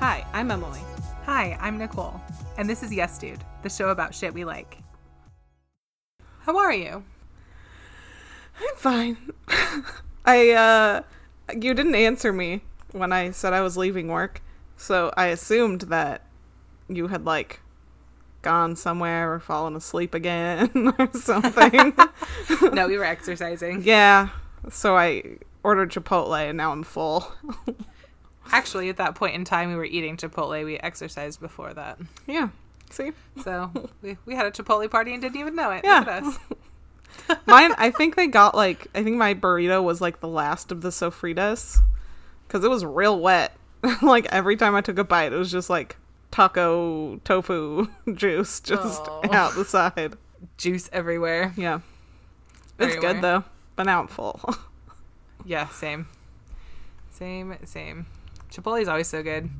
Hi, I'm Emily. Hi, I'm Nicole, and this is Yes Dude, the show about shit we like. How are you? I'm fine. I uh you didn't answer me when I said I was leaving work. So I assumed that you had like gone somewhere or fallen asleep again or something. no, we were exercising. yeah. So I ordered Chipotle and now I'm full. Actually, at that point in time, we were eating Chipotle. We exercised before that. yeah. See? So we, we had a Chipotle party and didn't even know it. Yeah. Us. Mine I think they got like I think my burrito was like the last of the sofritas cuz it was real wet. like every time I took a bite it was just like taco tofu juice just Oh. out the side. Juice everywhere. Yeah. It's Everywhere. good though. But now I'm full. Yeah, same. Same, same. Chipotle's always so good.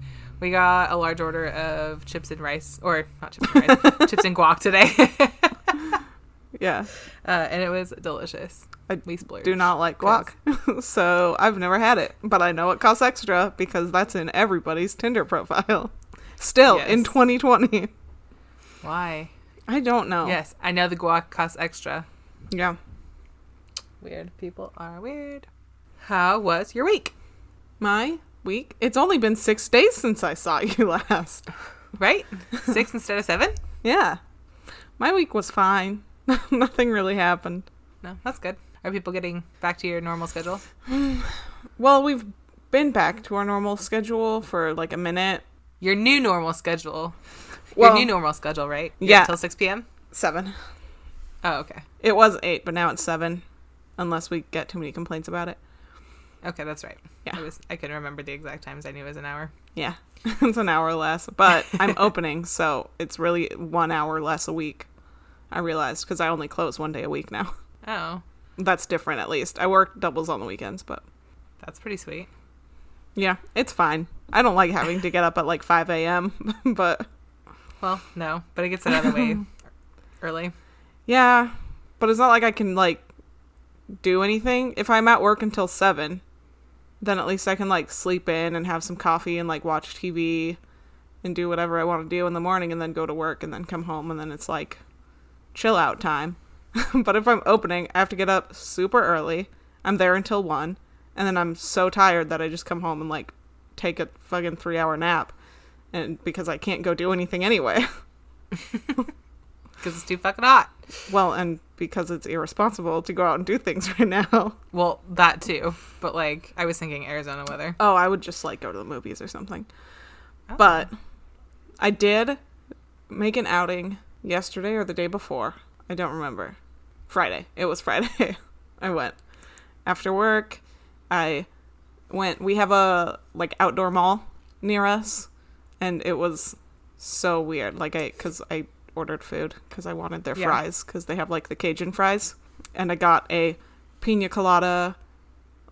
We got a large order of chips and rice, or not chips and rice, chips and guac today. yeah. uh, and it was delicious. I We splurged. do not like guac. so I've never had it, but I know it costs extra because that's in everybody's Tinder profile. Still in 2020. Why? I don't know. Yes, I know the guac costs extra. Yeah. Weird. People are weird. How was your week? My week. It's only been 6 days since I saw you last. Right? Six instead of seven? Yeah. My week was fine. Nothing really happened. No, that's good. Are people getting back to your normal schedule? Well, we've been back to our normal schedule for like a minute. Your new normal schedule. Well- your new normal schedule, right? You Yeah. Till 6 p.m.? 7. Oh, okay. It was 8, but now it's 7 unless we get too many complaints about it. Okay, that's right. Yeah. I was I couldn't remember the exact times. I knew it was an hour. Yeah. it's an hour less, but I'm opening, so it's really 1 hour less a week. I realized cuz I only close one day a week now. Oh, That's different at least. I work doubles on the weekends, but that's pretty sweet. yeah, it's fine. I don't like having to get up at like 5 a.m., but Well, no, but it gets it out of the way early. Yeah, but it's not like I can like do anything. If I'm at work until 7, then at least I can like sleep in and have some coffee and like watch TV and do whatever I want to do in the morning and then go to work and then come home and then it's like chill out time. but if I'm opening, I have to get up super early. I'm there until 1 and then I'm so tired that I just come home and like take a fucking 3-hour nap and because I can't go do anything anyway. Because it's too fucking hot. Well, and because it's irresponsible to go out and do things right now. Well, that too. But like, I was thinking Arizona weather. Oh, I would just like go to the movies or something. Oh. But I did make an outing yesterday or the day before. I don't remember. Friday. It was Friday. I went. After work, I went we have a like outdoor mall near us and it was so weird. Like I cuz I ordered food cuz I wanted their Yeah. fries cuz they have like the Cajun fries and I got a pina colada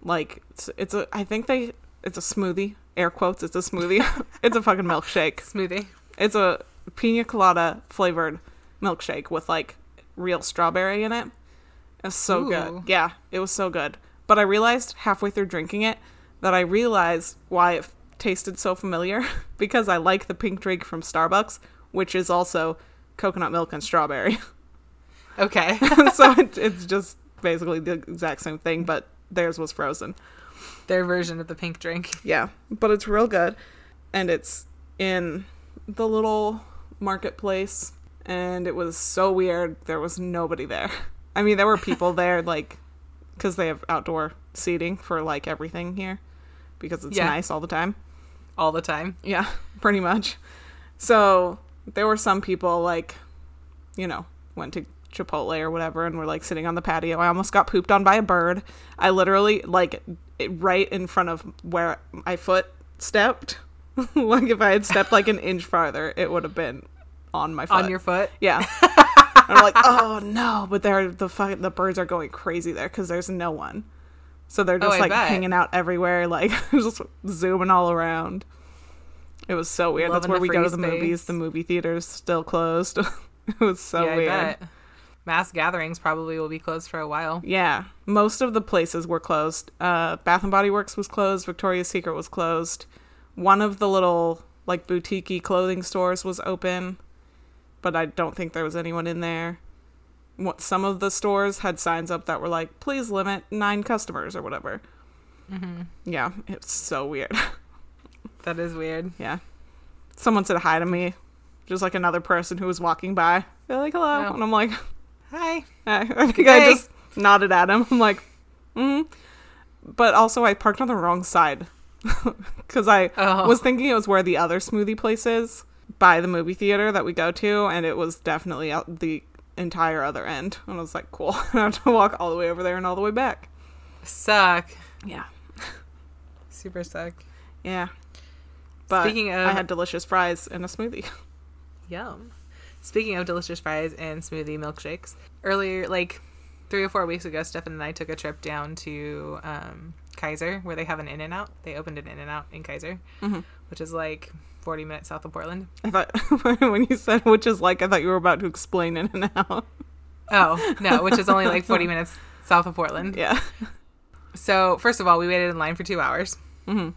like it's, it's a I think they it's a smoothie air quotes it's a smoothie it's a fucking milkshake Smoothie. it's a pina colada flavored milkshake with like real strawberry in it it's so Ooh. good yeah it was so good but I realized halfway through drinking it that I realized why it tasted so familiar because I like the pink drink from Starbucks which is also coconut milk and strawberry Okay. so it, it's just basically the exact same thing but theirs was frozen Their version of the pink drink. Yeah, but it's real good. And it's in the little marketplace. And it was so weird. There was nobody there. I mean, there were people there, like, because they have outdoor seating for, like, everything here. Because it's Yeah. nice all the time. All the time. Yeah, pretty much. So there were some people, like, you know, went to Chipotle or whatever and were like sitting on the patio. I almost got pooped on by a bird. I literally, like, it, right in front of where my foot stepped. like, if I had stepped like an inch farther, it would have been on my foot. On your foot. Yeah. I'm like, oh no, but they're the fucking the birds are going crazy there because there's no one, so they're Oh, just I like bet. hanging out everywhere, like just zooming all around. It was so weird. That's where we go to the movies. The movie theaters still closed. it was so yeah, weird. Mass gatherings probably will be closed for a while. Yeah, most of the places were closed. Uh, Bath and Body Works was closed. Victoria's Secret was closed. One of the little like boutiquey clothing stores was open, but I don't think there was anyone in there. What some of the stores had signs up that were like, "Please limit nine customers" or whatever. hmm Yeah, it's so weird. That is weird. yeah, someone said hi to me, just like another person who was walking by. They're like, "Hello," Oh. and I'm like, Hi. I, I think I just nodded at him. I'm like, mm. But also, I parked on the wrong side because I Oh. was thinking it was where the other smoothie place is by the movie theater that we go to, and it was definitely out the entire other end. And I was like, cool. I have to walk all the way over there and all the way back. Suck. Yeah. Super suck. Yeah. But Speaking of I had delicious fries and a smoothie. Yum. Speaking of delicious fries and smoothie milkshakes, earlier, like three or four weeks ago, Stefan and I took a trip down to um, Keizer, where they have an In-N-Out. They opened an In-N-Out in Keizer, Mhm. which is like 40 minutes south of Portland. I thought when you said which is like, I thought you were about to explain In-N-Out. Oh, no, which is only like 40 minutes south of Portland. Yeah. So, first of all, we waited in line for two hours, hmm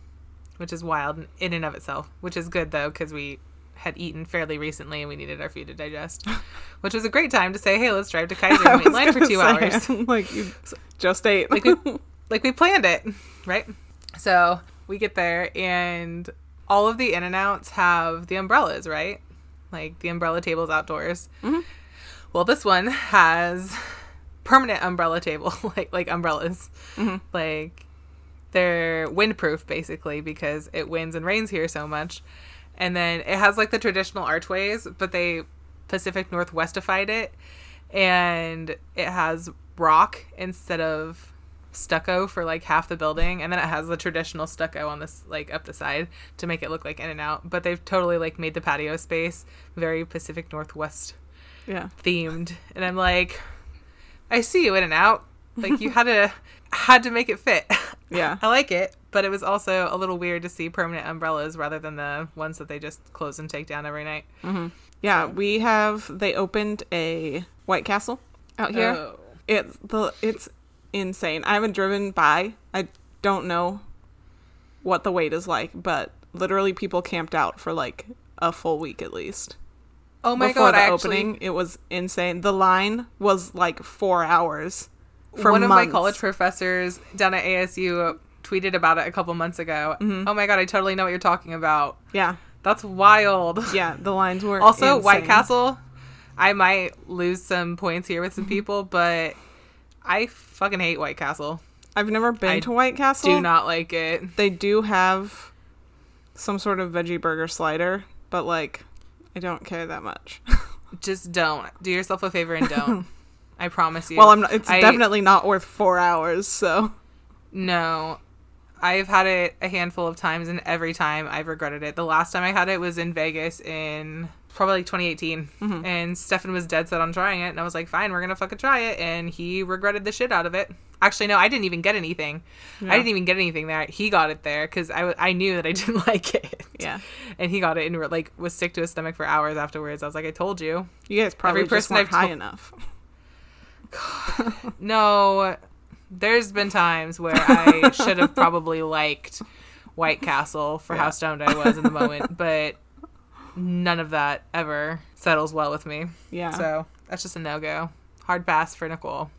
which is wild in and of itself, which is good though, because we had eaten fairly recently and we needed our food to digest, which was a great time to say, hey, let's drive to Keizer and wait in line for two say, hours. like you just ate. Like we, like we planned it, right? So we get there and all of the In-N-Outs have the umbrellas, right? Like the umbrella tables outdoors. Mhm. Well, this one has permanent umbrella table, like like umbrellas. Mhm. Like they're windproof basically because it winds and rains here so much. And then it has like the traditional archways, but they Pacific Northwestified it. And it has rock instead of stucco for like half the building. And then it has the traditional stucco on this like up the side to make it look like In-N-Out but they've totally like made the patio space very pacific northwest yeah. themed. And i'm like i see you In-N-Out like you had to had to make it fit Yeah. i like it but it was also a little weird to see permanent umbrellas rather than the ones that they just close and take down every night mm-hmm. Yeah, we have they opened a White Castle out here. Oh. It's the it's insane. I haven't driven by. I don't know what the wait is like, but literally people camped out for like a full week at least. oh my Before god the I actually, opening, it was insane. The line was like 4 hours for one of my college professors down at ASU tweeted about it a couple months ago. Mm-hmm. Oh my god, I totally know what you're talking about. Yeah. That's wild. Yeah, the lines were Also, White. Castle, I might lose some points here with some Mm-hmm. people, but I fucking hate White Castle. I've never been I to White Castle. Do not like it. They do have some sort of veggie burger slider, but like I don't care that much. Just don't. Do yourself a favor and don't. I promise you. well, I'm not, it's I- definitely not worth 4 hours, so No. I've had it a handful of times, and every time I've regretted it. The last time I had it was in Vegas in probably like 2018, Mm-hmm. and Stefan was dead set on trying it, and I was like, "Fine, we're gonna fucking try it," and he regretted the shit out of it. Actually, no, I didn't even get anything. Yeah. I didn't even get anything there. He got it there because I, w- I knew that I didn't like it. yeah. and he got it and like was sick to his stomach for hours afterwards. I was like, "I told you." You guys probably Every person weren't I've high told- enough. No, there's been times where I should have probably liked White Castle for how stoned I was in the moment, but none of that ever settles well with me. Yeah. So that's just a no go. Hard pass for Nicole.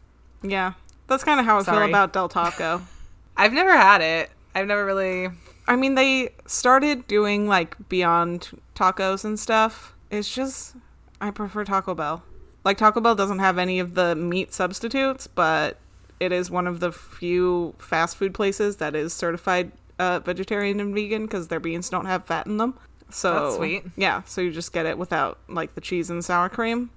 yeah. That's kind of how I feel about Del Taco. I've never had it. I've never really. I mean, they started doing like beyond tacos and stuff. It's just I prefer Taco Bell. Like Taco Bell doesn't have any of the meat substitutes, but it is one of the few fast food places that is certified uh, vegetarian and vegan because their beans don't have fat in them. So That's sweet. Yeah, so you just get it without like the cheese and sour cream.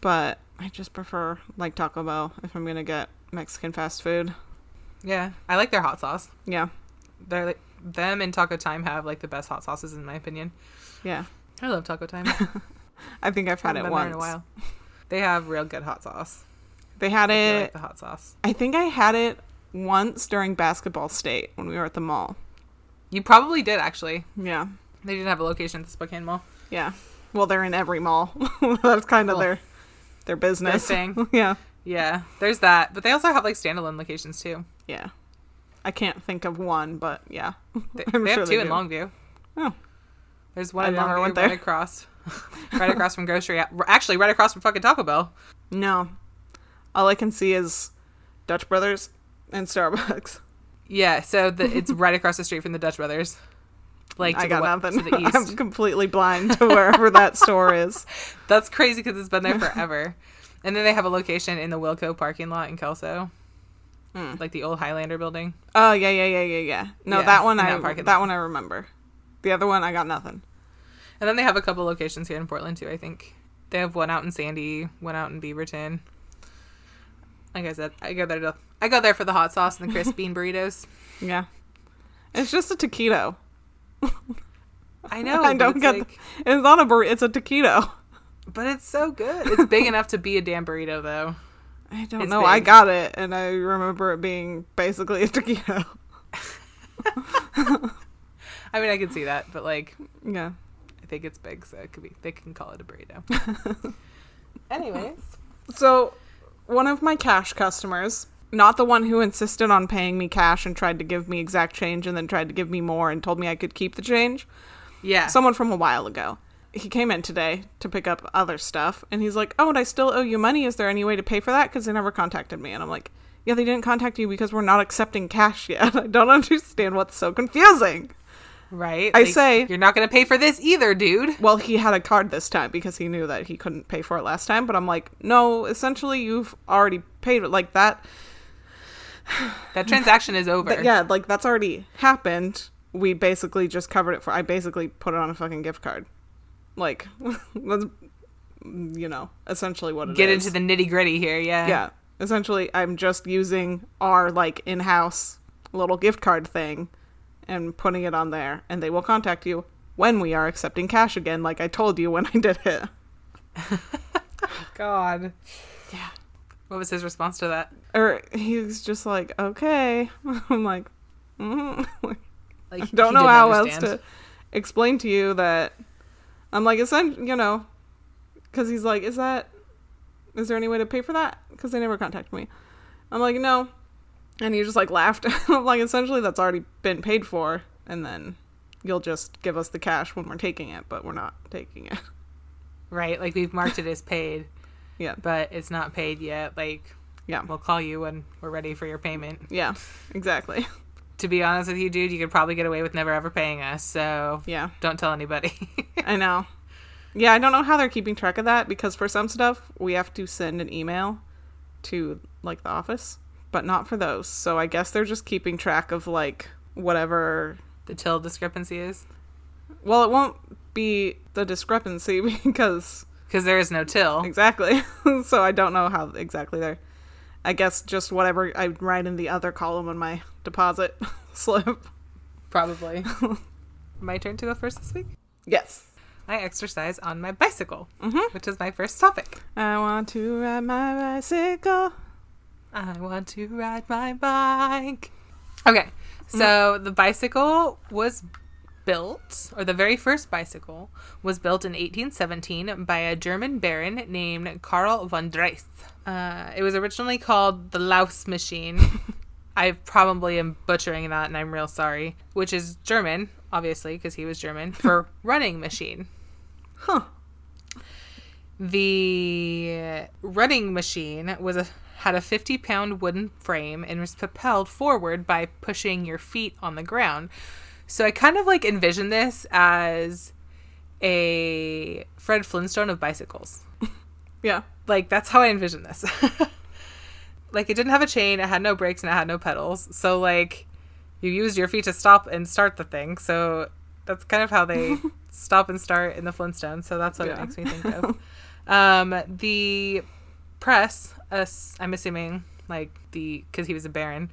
But I just prefer like Taco Bell if I'm gonna get Mexican fast food. Yeah, I like their hot sauce. Yeah, They're like, them and Taco Time have like the best hot sauces in my opinion. yeah. I love Taco Time. I think I've had it once. in a while. They have real good hot sauce. They had it. like the hot sauce. I think I had it once during basketball state when we were at the mall. You probably did actually. Yeah. They didn't have a location at the Spokane Mall. Yeah. Well, they're in every mall. That's kind of Cool. their their business. thing. yeah. Yeah, there's that. But they also have like standalone locations too. Yeah. I can't think of one, but yeah. They, I'm they sure have they two in. Longview. Oh. There's one I in Longview there. across, right across from grocery. Actually, right across from fucking Taco Bell. No. All I can see is Dutch Brothers and Starbucks. Yeah, so the, it's right across the street from the Dutch Brothers. Like to I got we- nothing. to the east. I'm completely blind to wherever that store is. That's crazy because it's been there forever. and then they have a location in the Wilco parking lot in Kelso, Hmm. like the old Highlander building. Oh yeah, yeah, yeah, yeah, yeah. No, Yeah, that one I that that one I remember. The other one I got nothing. And then they have a couple locations here in Portland too. I think they have one out in Sandy, one out in Beaverton. Like I said, I go there to I go there for the hot sauce and the crisp bean burritos. Yeah. It's just a taquito. I know. I don't get. like- the, it's not a burrito. It's a taquito. but it's so good. It's big enough to be a damn burrito, though. I don't It's know. I got it, and I remember it being basically a taquito. I mean, I can see that, but like, Yeah. I think it's big, so it could be. They can call it a burrito. Anyways, So, one of my cash customers, not the one who insisted on paying me cash and tried to give me exact change and then tried to give me more and told me I could keep the change, yeah. someone from a while ago. He came in today to pick up other stuff and he's like, Oh, and I still owe you money. Is there any way to pay for that? Because they never contacted me. And I'm like, Yeah, they didn't contact you because we're not accepting cash yet. I don't understand what's so confusing. Right. I say- you're not gonna pay for this either, dude. Well, he had a card this time because he knew that he couldn't pay for it last time. But I'm like, no, essentially, you've already paid it. Like that, That transaction is over. Th- yeah, like that's already happened. We basically just covered it for. I basically put it on a fucking gift card. Like, that's, you know, essentially what it is. Get into the nitty gritty here. Yeah. yeah. Essentially, I'm just using our like in-house little gift card thing and putting it on there, and they will contact you when we are accepting cash again, like I told you when I did it. God. Yeah. What was his response to that? Or he's just like, okay. I'm like, mm Like, I don't know how understand. else to explain to you that I'm like, essentially, you know, because he's like, is that, is there any way to pay for that? Because they never contacted me. I'm like, no. And he just like laughed. Like, essentially, that's already been paid for. And then you'll just give us the cash when we're taking it, but we're not taking it. Right. Like we've marked it as paid, yeah. but it's not paid yet. Like Yeah. we'll call you when we're ready for your payment. Yeah. Exactly. To be honest with you, dude, you could probably get away with never ever paying us. So Yeah. don't tell anybody. I know. Yeah, I don't know how they're keeping track of that because for some stuff we have to send an email to like the office, but not for those. So I guess they're just keeping track of like whatever. the till discrepancy is Well, it won't be the discrepancy because because there is no till. exactly. so I don't know how exactly they're. I guess just whatever I write in the other column on my deposit slip. Probably. my turn to go first this week. Yes. I exercise on my bicycle, Mhm. which is my first topic. I want to ride my bicycle. I want to ride my bike. Okay, so the bicycle was built, or the very first bicycle was built in 1817 by a German baron named Karl von Drais. Uh, it was originally called the Laus machine. I probably am butchering that, and I'm real sorry. Which is German, obviously, because he was German, for running machine. Huh. The running machine was a had a 50 pound wooden frame and was propelled forward by pushing your feet on the ground. So I kind of like envision this as a Fred Flintstone of bicycles. Yeah. Like that's how I envision this. like it didn't have a chain, it had no brakes and it had no pedals. So like you used your feet to stop and start the thing. So that's kind of how they stop and start in the Flintstones. So that's what it makes me think of. Um, the press, us, I'm assuming, like the because he was a baron,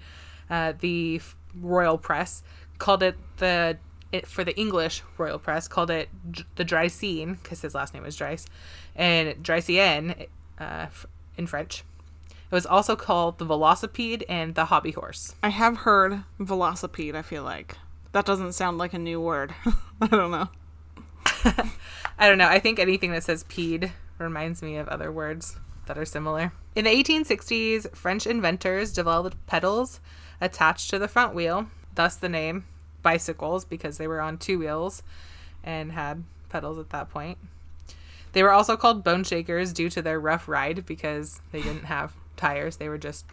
uh, the royal press called it the it, for the English royal press called it Dr- the Draisine because his last name was Drais, and Draisienne uh, in French. It was also called the Velocipede and the Hobby Horse. I have heard velocipede, I feel like. That doesn't sound like a new word. I don't know. I don't know. I think anything that says pede reminds me of other words that are similar. In the 1860s, French inventors developed pedals attached to the front wheel, thus the name bicycles because they were on two wheels. and had pedals at that point. They were also called bone shakers due to their rough ride because they didn't have tires. They were just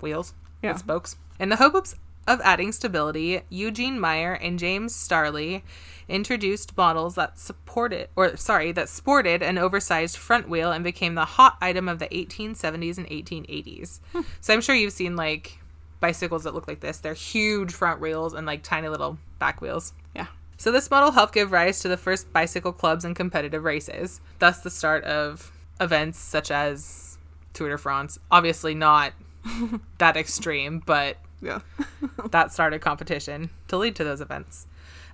wheels Yeah. with spokes. In the hopes of adding stability, Eugene Meyer and James Starley introduced models that supported or sorry, that sported an oversized front wheel and became the hot item of the 1870s and 1880s. So I'm sure you've seen like bicycles that look like this. They're huge front wheels and like tiny little back wheels. Yeah. So this model helped give rise to the first bicycle clubs and competitive races, thus the start of events such as Tour de France. Obviously not that extreme, but Yeah. that started competition to lead to those events.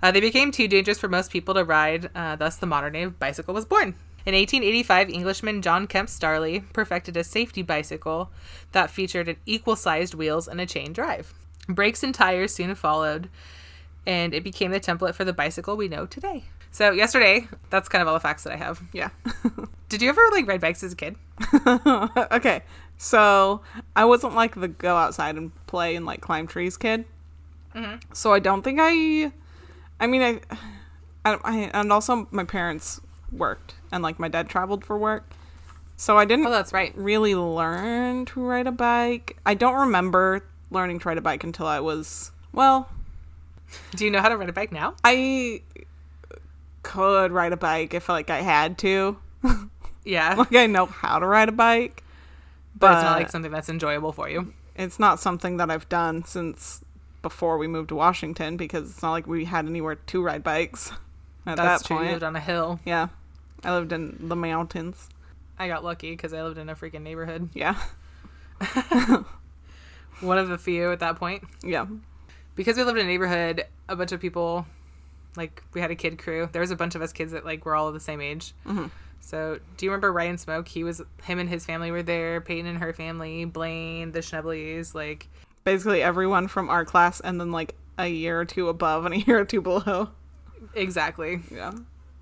Uh, they became too dangerous for most people to ride, uh, thus the modern day bicycle was born. In 1885, Englishman John Kemp Starley perfected a safety bicycle that featured an equal-sized wheels and a chain drive. Brakes and tires soon followed, and it became the template for the bicycle we know today. So yesterday, that's kind of all the facts that I have. Yeah. Did you ever like ride bikes as a kid? okay. So I wasn't like the go outside and play and like climb trees kid. So I don't think I. I mean, I, I, I. And also, my parents worked and like my dad traveled for work. So I didn't Oh, that's right. really learn to ride a bike. I don't remember learning to ride a bike until I was, well, Do you know how to ride a bike now? I could ride a bike if like I had to. Yeah, Like I know how to ride a bike, but it's not like something that's enjoyable for you. it's not something that I've done since before we moved to Washington because it's not like we had anywhere to ride bikes at That's that true. You lived on a hill. Yeah. I lived in the mountains. I got lucky because I lived in a freaking neighborhood. Yeah. One of the few at that point. Yeah. Because we lived in a neighborhood, a bunch of people, like, we had a kid crew. There was a bunch of us kids that, like, were all the same age. Mm-hmm. So, do you remember Ryan Smoke? He was, him and his family were there. Peyton and her family, Blaine, the Schneblies, like, Basically everyone from our class and then like a year or two above and a year or two below. exactly. Yeah.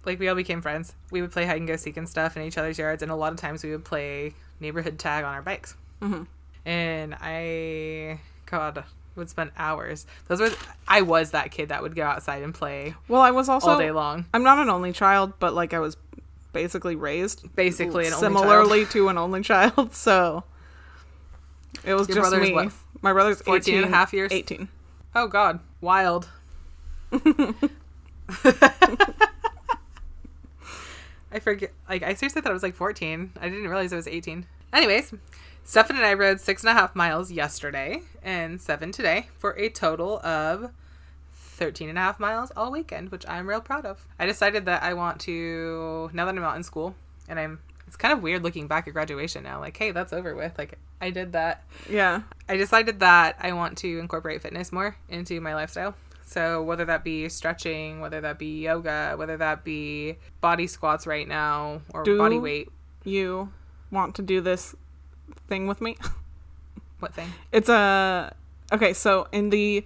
Like, we all became friends. We would play hide and go seek and stuff in each other's yards, and a lot of times we would play neighborhood tag on our bikes. Mm-hmm. and I God would spend hours. Those were I was that kid that would go outside and play Well, I was also all day long. I'm not an only child, but like I was basically raised Basically, an only similarly to an only child, so it was Your just me. what, My brother's 14 18 and a half years? 18. Oh God, wild. I forget. Like I seriously thought it was like 14. I didn't realize it was 18. Anyways, Stefan and I rode six and a half miles yesterday and seven today for a total of 13 and a half miles all weekend, which I'm real proud of. I decided that I want to now that I'm out in school and I'm. It's kind of weird looking back at graduation now. Like, hey, that's over with. Like, I did that. Yeah. I decided that I want to incorporate fitness more into my lifestyle. So whether that be stretching, whether that be yoga, whether that be body squats right now or Do- body weight, You want to do this thing with me? what thing? It's a Okay, so in the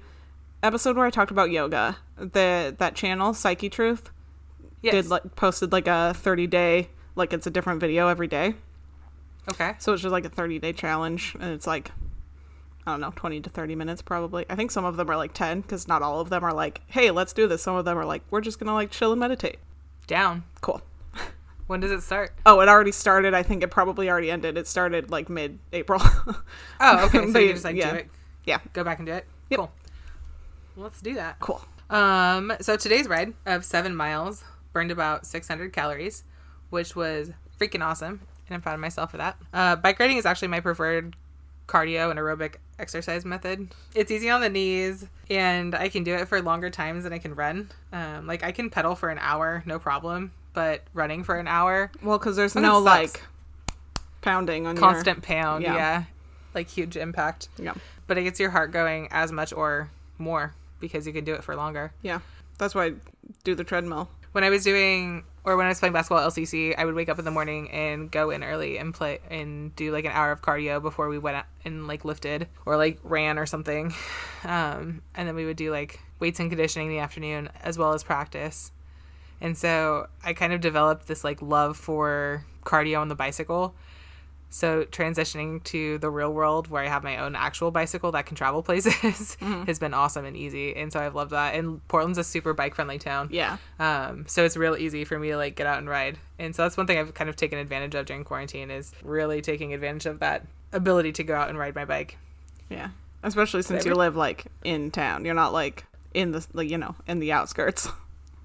episode where I talked about yoga, the that channel Psyche Truth Yes. did like posted like a 30 day like it's a different video every day. Okay. So it's just like a 30 day challenge, and it's like, I don't know, 20 to 30 minutes probably. I think some of them are like 10 because not all of them are like, hey, let's do this. Some of them are like, we're just gonna like chill and meditate. Down. Cool. When does it start? Oh, it already started. I think it probably already ended. It started like mid April. Oh, okay. So But you just like yeah. do it. Yeah. Go back and do it. Yep. Cool. Let's do that. cool. Um, so today's ride of seven miles burned about 600 calories, which was freaking awesome, and I'm proud of myself for that. Uh, bike riding is actually my preferred cardio and aerobic exercise method. It's easy on the knees, and I can do it for longer times than I can run. Um, like I can pedal for an hour, no problem, but running for an hour, Well, because there's no like pounding on constant pound, Yeah. yeah, like huge impact. Yeah, But it gets your heart going as much or more because you can do it for longer. yeah. That's why I do the treadmill. when I was doing or when I was playing basketball at LCC, I would wake up in the morning and go in early and play and do like an hour of cardio before we went and like lifted or like ran or something. Um, and then we would do like weights and conditioning in the afternoon as well as practice. And so I kind of developed this like love for cardio on the bicycle So transitioning to the real world where I have my own actual bicycle that can travel places has been awesome and easy. And so I've loved that. And Portland's a super bike friendly town. Yeah. Um, so it's real easy for me to like get out and ride. And so that's one thing I've kind of taken advantage of during quarantine is really taking advantage of that ability to go out and ride my bike. Yeah. Especially since you live like in town. You're not like in the like you know, in the outskirts.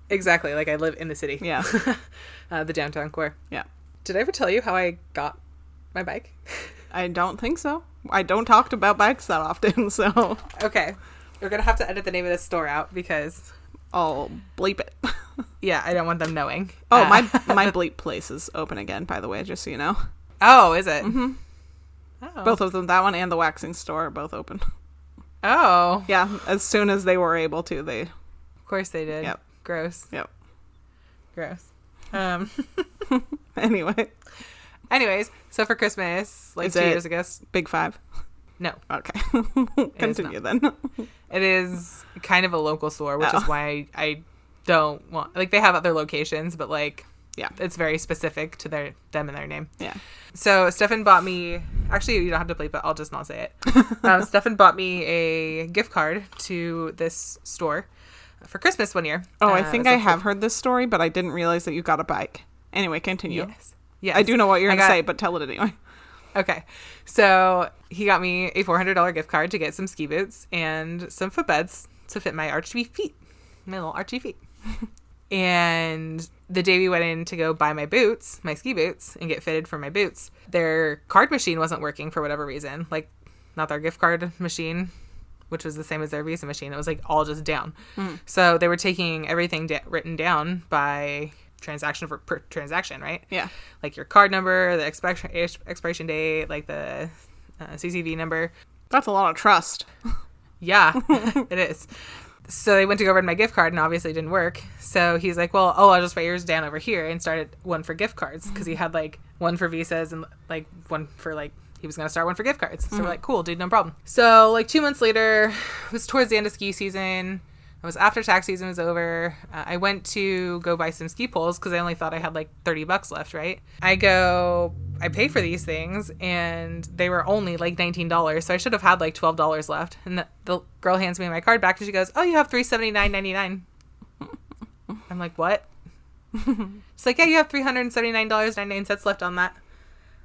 Exactly. Like I live in the city. Yeah. uh, the downtown core. Yeah. Did I ever tell you how I got my bike? I don't think so. I don't talk about bikes that often, so okay. We're going to have to edit the name of this store out because, I'll bleep it. yeah, I don't want them knowing. Oh, Uh, my my bleep place is open again, by the way, just so you know. Oh, is it? Mm-hmm. Oh. Both of them, that one and the waxing store, are both open. Oh. Yeah, as soon as they were able to, they. Of course they did. Yep. Gross. Yep. Gross. Um. Anyway, anyways, so for Christmas, like Is two it- years ago, s- big five. no, Okay, continue then. it is kind of a local store, which Oh. is why I, I don't want like they have other locations, but like Yeah. it's very specific to their them and their name. Yeah. So Stefan bought me. Actually, you don't have to bleep it. I'll just not say it. um, Stefan bought me a gift card to this store for Christmas one year. Oh, I Uh, think so I have heard this story, but I didn't realize that you got a bike. Anyway, continue. Yes. Yes. I do know what you're gonna say, but tell it anyway. Okay. So he got me a $400 gift card to get some ski boots and some footbeds to fit my archy feet, my little archy feet. and the day we went in to go buy my boots, my ski boots, and get fitted for my boots, their card machine wasn't working for whatever reason. Like, not their gift card machine, which was the same as their Visa machine. It was like all just down. Hmm. So they were taking everything da- written down by transaction for per transaction, right? Yeah. like your card number, the expiration expiration date, like the uh, CCV number. That's a lot of trust. Yeah, it is. So they went to go run my gift card and obviously it didn't work. So he's like, "Well, oh, I'll just write yours down over here," and started one for gift cards because he had like one for visas and like one for like he was gonna start one for gift cards. So we're like, "Cool, dude, no problem." So like two months later, it was towards the end of ski season. It was after tax season was over. Uh, I went to go buy some ski poles because I only thought I had like 30 bucks left, right? I go, I pay for these things and they were only like $19. So I should have had like $12 left. And the, the girl hands me my card back and she goes, Oh, you have $379.99. I'm like, What? She's like, Yeah, you have $379.99 left on that.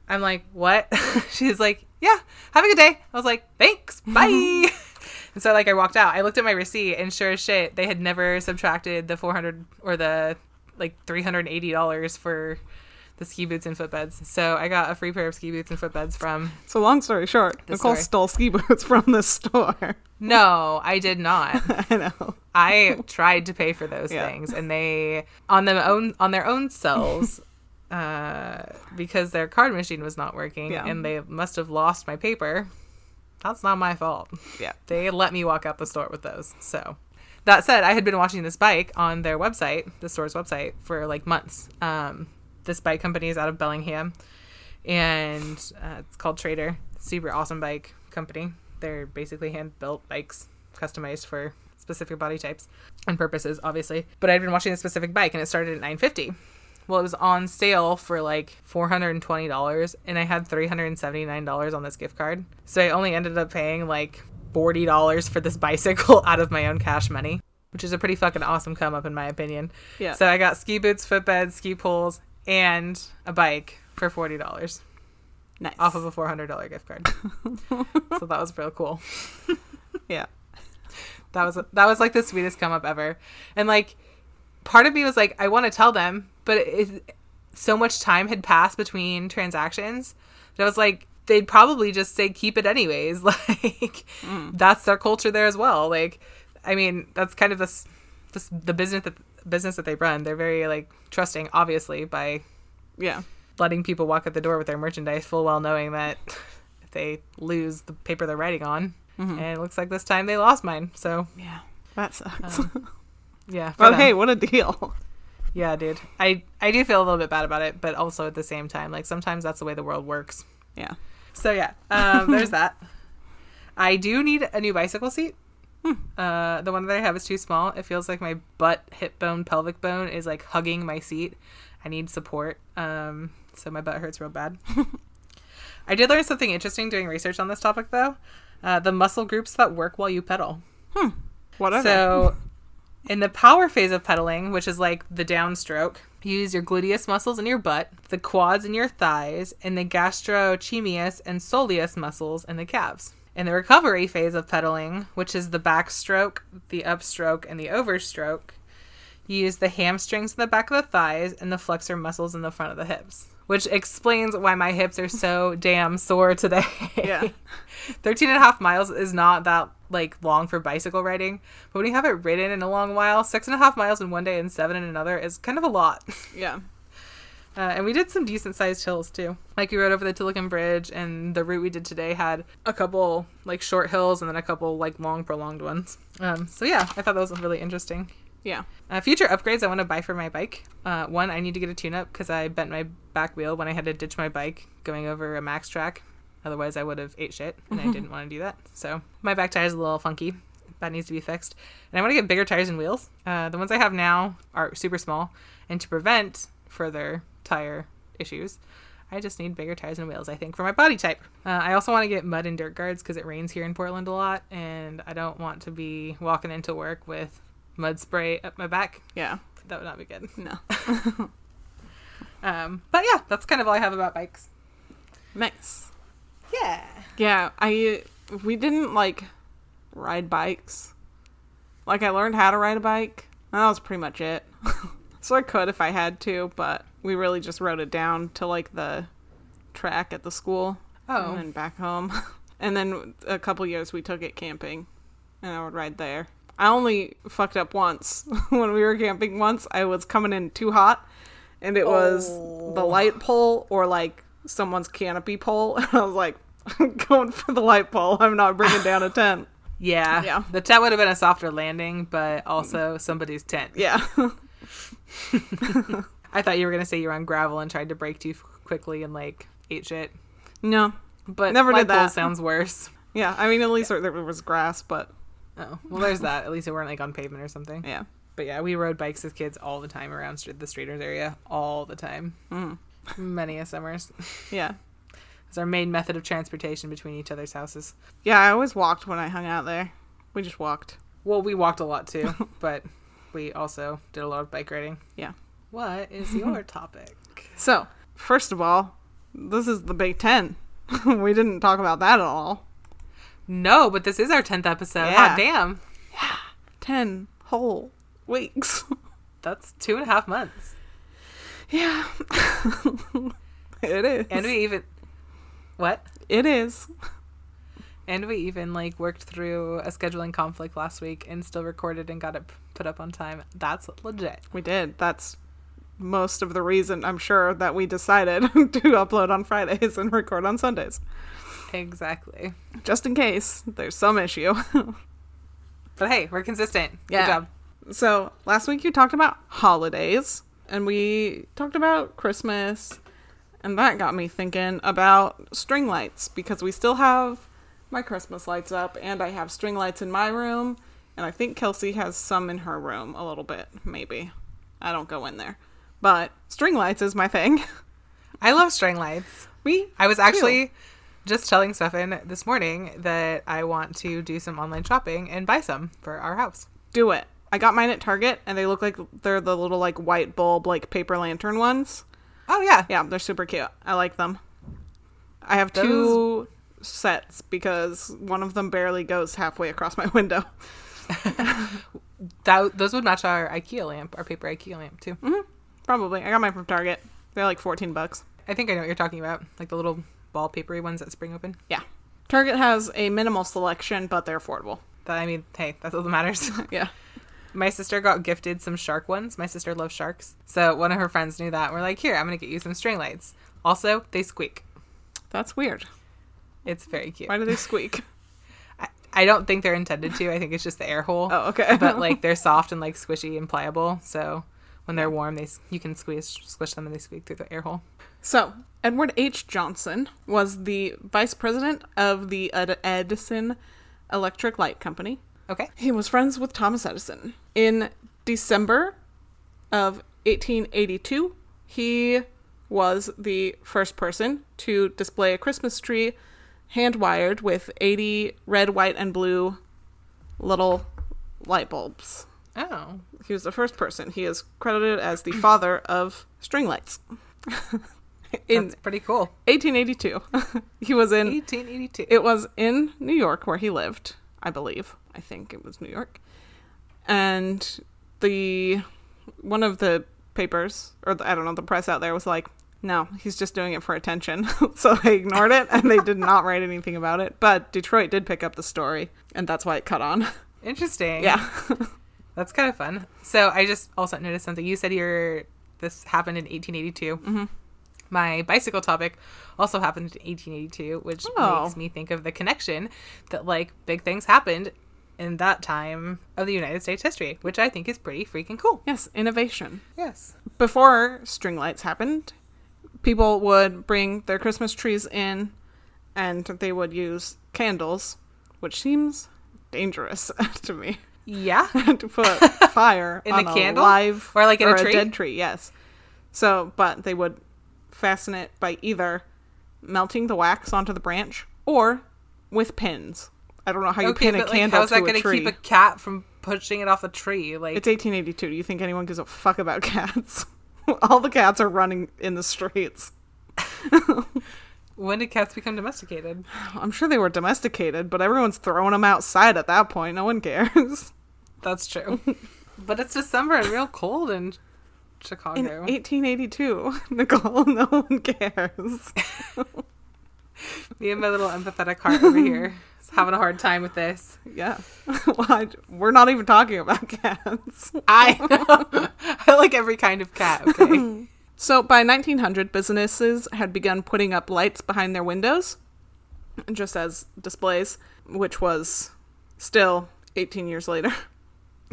I'm like, What? She's like, Yeah, have a good day. I was like, Thanks. Bye. And so like I walked out. I looked at my receipt and sure as shit, they had never subtracted the 400 or the like $380 for the ski boots and footbeds. So I got a free pair of ski boots and footbeds from So long story short, Nicole stole ski boots from the store. No, I did not. I know. I tried to pay for those Yeah. things and they on their own on their own selves uh because their card machine was not working Yeah. and they must have lost my paper. That's not my fault. Yeah. They let me walk out the store with those. So, that said, I had been watching this bike on their website, the store's website, for like months. Um, this bike company is out of Bellingham, and uh, it's called Trader. Super awesome bike company. They're basically hand built bikes, customized for specific body types and purposes, obviously. But I'd been watching a specific bike, and it started at nine fifty. Well, it was on sale for like four hundred and twenty dollars, and I had three hundred and seventy nine dollars on this gift card. So I only ended up paying like forty dollars for this bicycle out of my own cash money, which is a pretty fucking awesome come up in my opinion. Yeah. So I got ski boots, footbeds, ski poles, and a bike for forty dollars Nice. off of a four hundred dollar gift card. so that was real cool. yeah. That was that was like the sweetest come up ever, and like part of me was like, I want to tell them, but it, so much time had passed between transactions that I was like, they'd probably just say keep it anyways. Like mm. that's their culture there as well. Like, I mean, that's kind of this, this the business that business that they run. They're very like trusting, obviously, by Yeah. letting people walk out the door with their merchandise, full well knowing that if they lose the paper they're writing on, mm-hmm. and it looks like this time they lost mine. So Yeah. That sucks. Um, yeah, oh, for but them. hey, what a deal. Yeah, dude. I I do feel a little bit bad about it, but also at the same time, like sometimes that's the way the world works. Yeah. So yeah, um, there's that. I do need a new bicycle seat. Uh, the one that I have is too small. It feels like my butt, hip bone, pelvic bone is like hugging my seat. I need support. Um, so my butt hurts real bad. I did learn something interesting doing research on this topic, though. Uh, the muscle groups that work while you pedal. Hmm. What Whatever. So, in the power phase of pedaling, which is like the downstroke, you use your gluteus muscles in your butt, the quads in your thighs, and the gastrocnemius and soleus muscles in the calves. In the recovery phase of pedaling, which is the backstroke, the upstroke, and the overstroke, you use the hamstrings in the back of the thighs and the flexor muscles in the front of the hips. Which explains why my hips are so damn sore today. Yeah. 13 and a half miles is not that like long for bicycle riding but when you haven't ridden in a long while six and a half miles in one day and seven in another is kind of a lot yeah. uh, and we did some decent sized hills too like we rode over the Tilikum Bridge and the route we did today had a couple like short hills and then a couple like long prolonged ones um, so yeah i thought that was really interesting Yeah. uh, future upgrades I want to buy for my bike. Uh, one, I need to get a tune up because I bent my back wheel when I had to ditch my bike going over a max track. Otherwise, I would have ate shit, and I didn't want to do that. So my back tire is a little funky. That needs to be fixed. And I want to get bigger tires and wheels. Uh, the ones I have now are super small, and to prevent further tire issues, I just need bigger tires and wheels. I think for my body type. Uh, I also want to get mud and dirt guards because it rains here in Portland a lot, and I don't want to be walking into work with mud spray up my back. Yeah. That would not be good. No. Um, but yeah, that's kind of all I have about bikes. Nice. Yeah. Yeah, I we didn't like ride bikes. Like I learned how to ride a bike. and That was pretty much it. so I could if I had to, but we really just rode it down to like the track at the school Oh. and then back home. and then a couple years we took it camping and I would ride there. I only fucked up once when we were camping once. I was coming in too hot and it was the oh. light pole or like someone's canopy pole. And I was like, I'm going for the light pole. I'm not bringing down a tent. Yeah. Yeah. The tent would have been a softer landing, but also somebody's tent. Yeah. I thought you were gonna say you were on gravel and tried to brake too quickly and like ate shit. no. But Never did that. sounds worse. Yeah. I mean, at least there was grass, but Oh, well, there's that. At least it weren't like on pavement or something. yeah. But yeah, we rode bikes as kids all the time around the Streeters area, all the time. Mm. Many a summers. Yeah. It's our main method of transportation between each other's houses. Yeah. I always walked when I hung out there. We just walked. Well, we walked a lot too, but we also did a lot of bike riding. Yeah. What is your topic? So, first of all, this is the Big Ten. we didn't talk about that at all. No, but this is our 10th episode. Yeah. Hot damn. Ten whole weeks. That's two and a half months. yeah. it is. And we even. What? it is. And we even like worked through a scheduling conflict last week and still recorded and got it put up on time. That's legit. We did. That's most of the reason I'm sure that we decided to upload on Fridays and record on Sundays. Exactly. Just in case there's some issue. But hey, we're consistent. Yeah. Good job. so, last week you talked about holidays and we talked about Christmas and that got me thinking about string lights because we still have my Christmas lights up and I have string lights in my room and I think Kelsey has some in her room a little bit, maybe. I don't go in there. But string lights is my thing. I love string lights. Me? I was actually just telling Stefan this morning that I want to do some online shopping and buy some for our house. do it. I got mine at Target and they look like they're the little like white bulb like paper lantern ones. Oh yeah. Yeah, they're super cute. I like them. I have two sets because one of them barely goes halfway across my window. That, those would match our IKEA lamp, our paper IKEA lamp too. Mm-hmm. Probably. I got mine from Target. They're like 14 bucks. I think I know what you're talking about, like the little ball papery ones that spring open. Yeah. Target has a minimal selection, but they're affordable. That I mean, hey, that's all that matters. Yeah. My sister got gifted some shark ones. My sister loves sharks, so one of her friends knew that. We're like, here, I'm gonna get you some string lights. Also, they squeak. That's weird. It's very cute. Why do they squeak? I, I don't think they're intended to. I think it's just the air hole. Oh, okay. but like they're soft and like squishy and pliable. So when they're warm, they you can squeeze squish them and they squeak through the air hole. So, Edward H. Johnson was the vice president of the Ed- Edison Electric Light Company. Okay. He was friends with Thomas Edison. In December of 1882, he was the first person to display a Christmas tree hand wired with 80 red, white, and blue little light bulbs. Oh. He was the first person. He is credited as the father of string lights. in That's pretty cool. 1882. he was in 1882. it was in New York where he lived, I believe. I think it was New York. And the one of the papers or the, I don't know, the press out there was like, "No, he's just doing it for attention." so they ignored it and they did not write anything about it. But Detroit did pick up the story, and that's why it cut on. Interesting. yeah. That's kind of fun. So I just also noticed something. You said your this happened in 1882. Mm-hmm. My bicycle topic also happened in 1882, which Oh. makes me think of the connection that like big things happened in that time of the United States history, which I think is pretty freaking cool. yes, innovation. Yes. before string lights happened, people would bring their Christmas trees in and they would use candles, which seems dangerous to me. Yeah. to put fire In on a a candle? live Or, like, in a tree? dead tree, yes. So, but they would fasten it by either melting the wax onto the branch or with pins. I don't know how you okay, pin a like, candle how's that a going to keep a cat from pushing it off the tree? Like, It's 1882. Do you think anyone gives a fuck about cats? All the cats are running in the streets. When did cats become domesticated? I'm sure they were domesticated, but everyone's throwing them outside at that point. No one cares. That's true. but it's December and real cold in Chicago. In 1882, Nicole, no one cares. Me and my little empathetic heart over here is having a hard time with this. Yeah. well, I, we're not even talking about cats. I know. I like every kind of cat, okay? So by 1900, businesses had begun putting up lights behind their windows, just as displays, which was still 18 years later.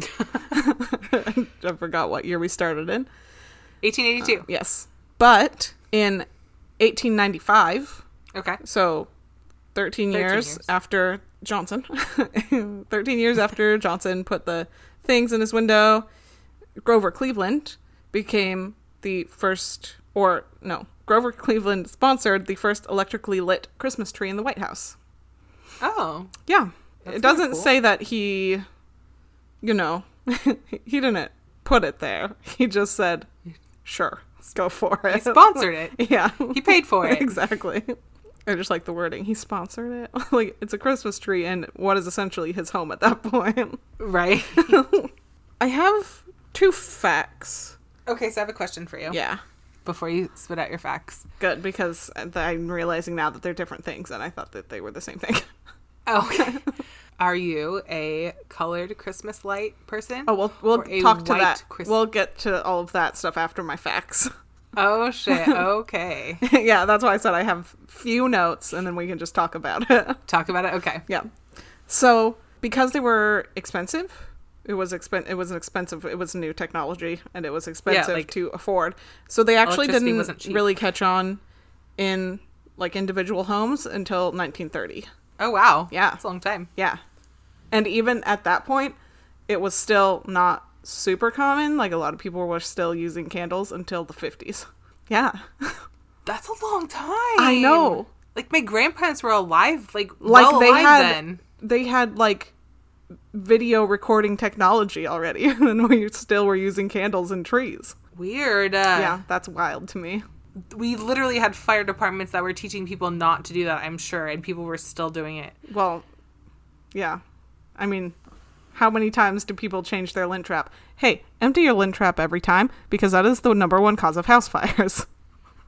I forgot what year we started in. 1882. Uh, yes. But in 1895, Okay. so 13 years, years. after Johnson, 13 years after Johnson put the things in his window, Grover Cleveland became the first, or no, Grover Cleveland sponsored the first electrically lit Christmas tree in the White House. Oh. Yeah. That's it doesn't cool. say that he, you know, he didn't put it there. He just said, sure, let's go for it. He sponsored it. Yeah. He paid for it. exactly. I just like the wording. He sponsored it. like it's a Christmas tree and what is essentially his home at that point. Right. I have two facts. Okay, so I have a question for you Yeah. before you spit out your facts. Good because I'm realizing now that they're different things and I thought that they were the same thing. Oh, okay. Are you a colored Christmas light person? Oh, we'll we'll talk to that. Christ- We'll get to all of that stuff after my facts. Oh, shit. Okay. yeah, that's why I said I have few notes and then we can just talk about it. Talk about it. Okay. Yeah. So because they were expensive, it was expen- It was an expensive. It was new technology, and it was expensive like- to afford. So they actually didn't really catch on in like individual homes until 1930. Oh, wow. Yeah. it's a long time. Yeah, and even at that point, it was still not super common. Like a lot of people were still using candles until the 50s. Yeah, That's a long time. I know. Like my grandparents were alive, like Like well they had then. they had like video recording technology already, and we still were using candles and trees. Weird. Uh, yeah, that's wild to me. We literally had fire departments that were teaching people not to do that. I'm sure, and people were still doing it. Well, yeah. I mean, how many times do people change their lint trap? Hey, empty your lint trap every time because that is the number one cause of house fires.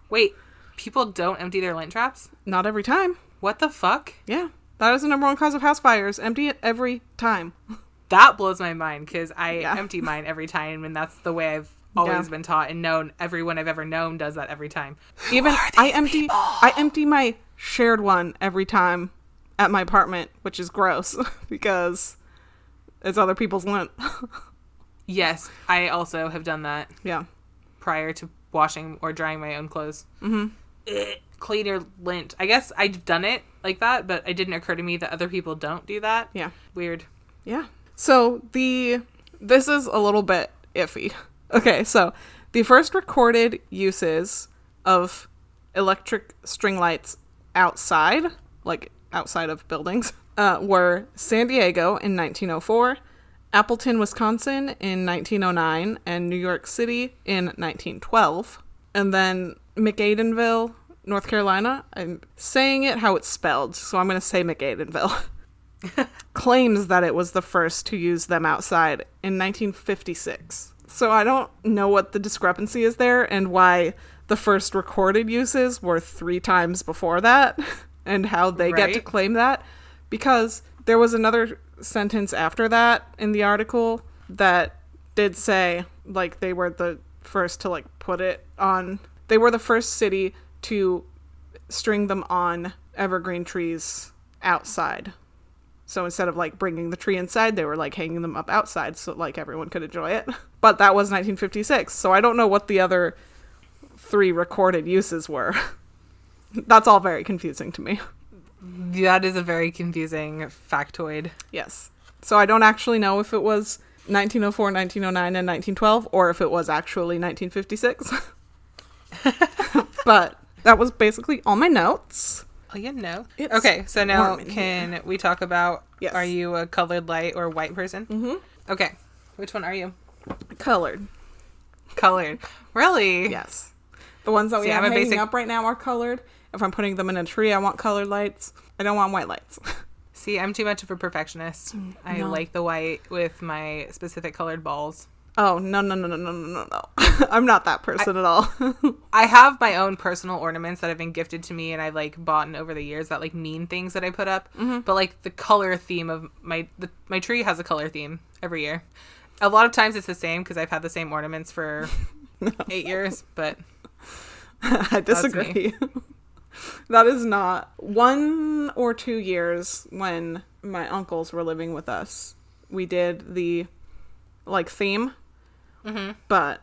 Wait, people don't empty their lint traps? Not every time. What the fuck? Yeah. That is the number one cause of house fires. Empty it every time. That blows my mind because I Yeah. empty mine every time, and that's the way I've always Yeah. been taught and known. Everyone I've ever known does that every time. Even I empty I empty my shared one every time at my apartment, which is gross because it's other people's lint. Yes, I also have done that yeah. prior to washing or drying my own clothes. Mm-hmm. Clean your lint. I guess I've done it like that, but it didn't occur to me that other people don't do that. Yeah. Weird. Yeah. So the this is a little bit iffy. Okay, so the first recorded uses of electric string lights outside, like outside of buildings, uh, were San Diego in 1904, Appleton, Wisconsin in 1909, and New York City in 1912. And then McAdenville, North Carolina, I'm saying it how it's spelled, so I'm going to say McAdenville, claims that it was the first to use them outside in 1956. So I don't know what the discrepancy is there and why the first recorded uses were three times before that and how they get to claim that. Because there was another sentence after that in the article that did say like they were the first to like put it on they were the first city to string them on evergreen trees outside so instead of like bringing the tree inside, they were like hanging them up outside so like everyone could enjoy it. But that was 1956, so I don't know what the other three recorded uses were. That's all very confusing to me. That is a very confusing factoid. Yes. So I don't actually know if it was 1904, 1909, and 1912, or if it was actually 1956. but that was basically all my notes. Oh, yeah, no. It's okay, so now can we talk about Yes. are you a colored light or white person? Mm-hmm. Okay, which one are you? Colored. Colored. Really? Yes. The ones that we See, have hanging basic- up right now are colored. If I'm putting them in a tree, I want colored lights. I don't want white lights. See, I'm too much of a perfectionist. I like the white with my specific colored balls. Oh, no, no, no, no, no, no, no. I'm not that person I, at all. I have my own personal ornaments that have been gifted to me and I've like bought over the years that like mean things that I put up. Mm-hmm. But like the color theme of my the, my tree has a color theme every year. A lot of times it's the same because I've had the same ornaments for no. 8 years, but I disagree. that is not one or two years when my uncles were living with us. We did the like theme Mm-hmm. but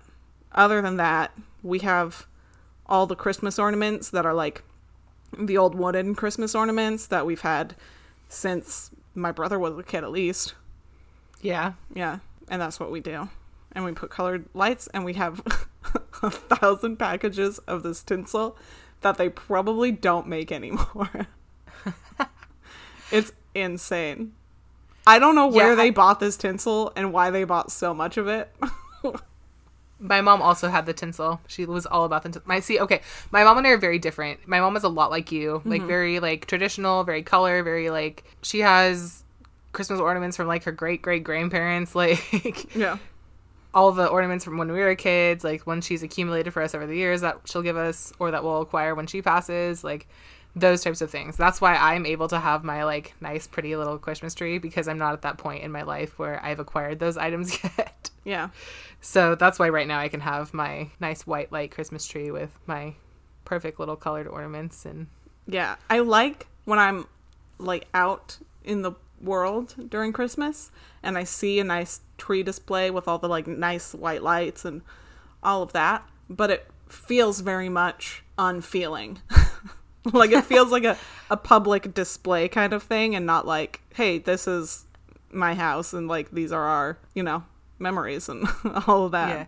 other than that, we have all the Christmas ornaments that are like the old wooden Christmas ornaments that we've had since my brother was a kid, at least. yeah, Yeah, and that's what we do. And we put colored lights, and we have a thousand packages of this tinsel that they probably don't make anymore. it's insane. I don't know where Yeah, they I- bought this tinsel and why they bought so much of it. my mom also had the tinsel. She was all about the tinsel. My see, okay, my mom and I are very different. My mom is a lot like you, like mm-hmm. very like traditional, very color, very like she has Christmas ornaments from like her great great grandparents, like yeah. all the ornaments from when we were kids, like when she's accumulated for us over the years that she'll give us or that we'll acquire when she passes, like those types of things. That's why I'm able to have my like nice, pretty little Christmas tree because I'm not at that point in my life where I've acquired those items yet. Yeah. So that's why right now I can have my nice white light Christmas tree with my perfect little colored ornaments and Yeah. I like when I'm like out in the world during Christmas and I see a nice tree display with all the like nice white lights and all of that, but it feels very much unfeeling. like it feels like a, a public display kind of thing and not like, hey, this is my house and like these are our, you know, memories and all of that. Yeah.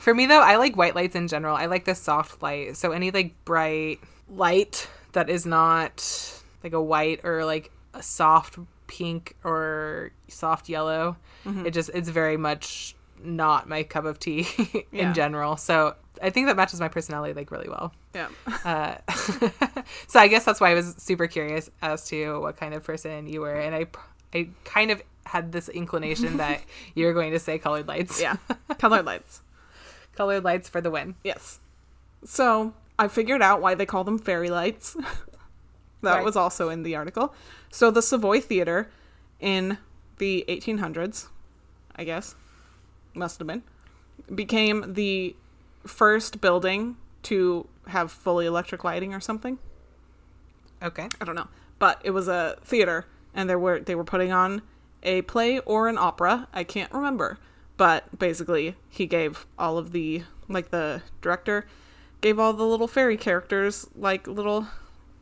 For me though, I like white lights in general. I like the soft light. So any like bright light that is not like a white or like a soft pink or soft yellow. Mm-hmm. It just it's very much not my cup of tea in Yeah. general. So I think that matches my personality like really well. Yeah. Uh, so I guess that's why I was super curious as to what kind of person you were, and I, I kind of had this inclination that you were going to say colored lights. Yeah. Colored lights. colored lights for the win. Yes. So I figured out why they call them fairy lights. that Right. was also in the article. So the Savoy Theater in the 1800s, I guess, must have been, became the first building to have fully electric lighting or something. Okay. I don't know, but it was a theater, and they were they were putting on a play or an opera. I can't remember, but basically he gave all of the like the director gave all the little fairy characters like little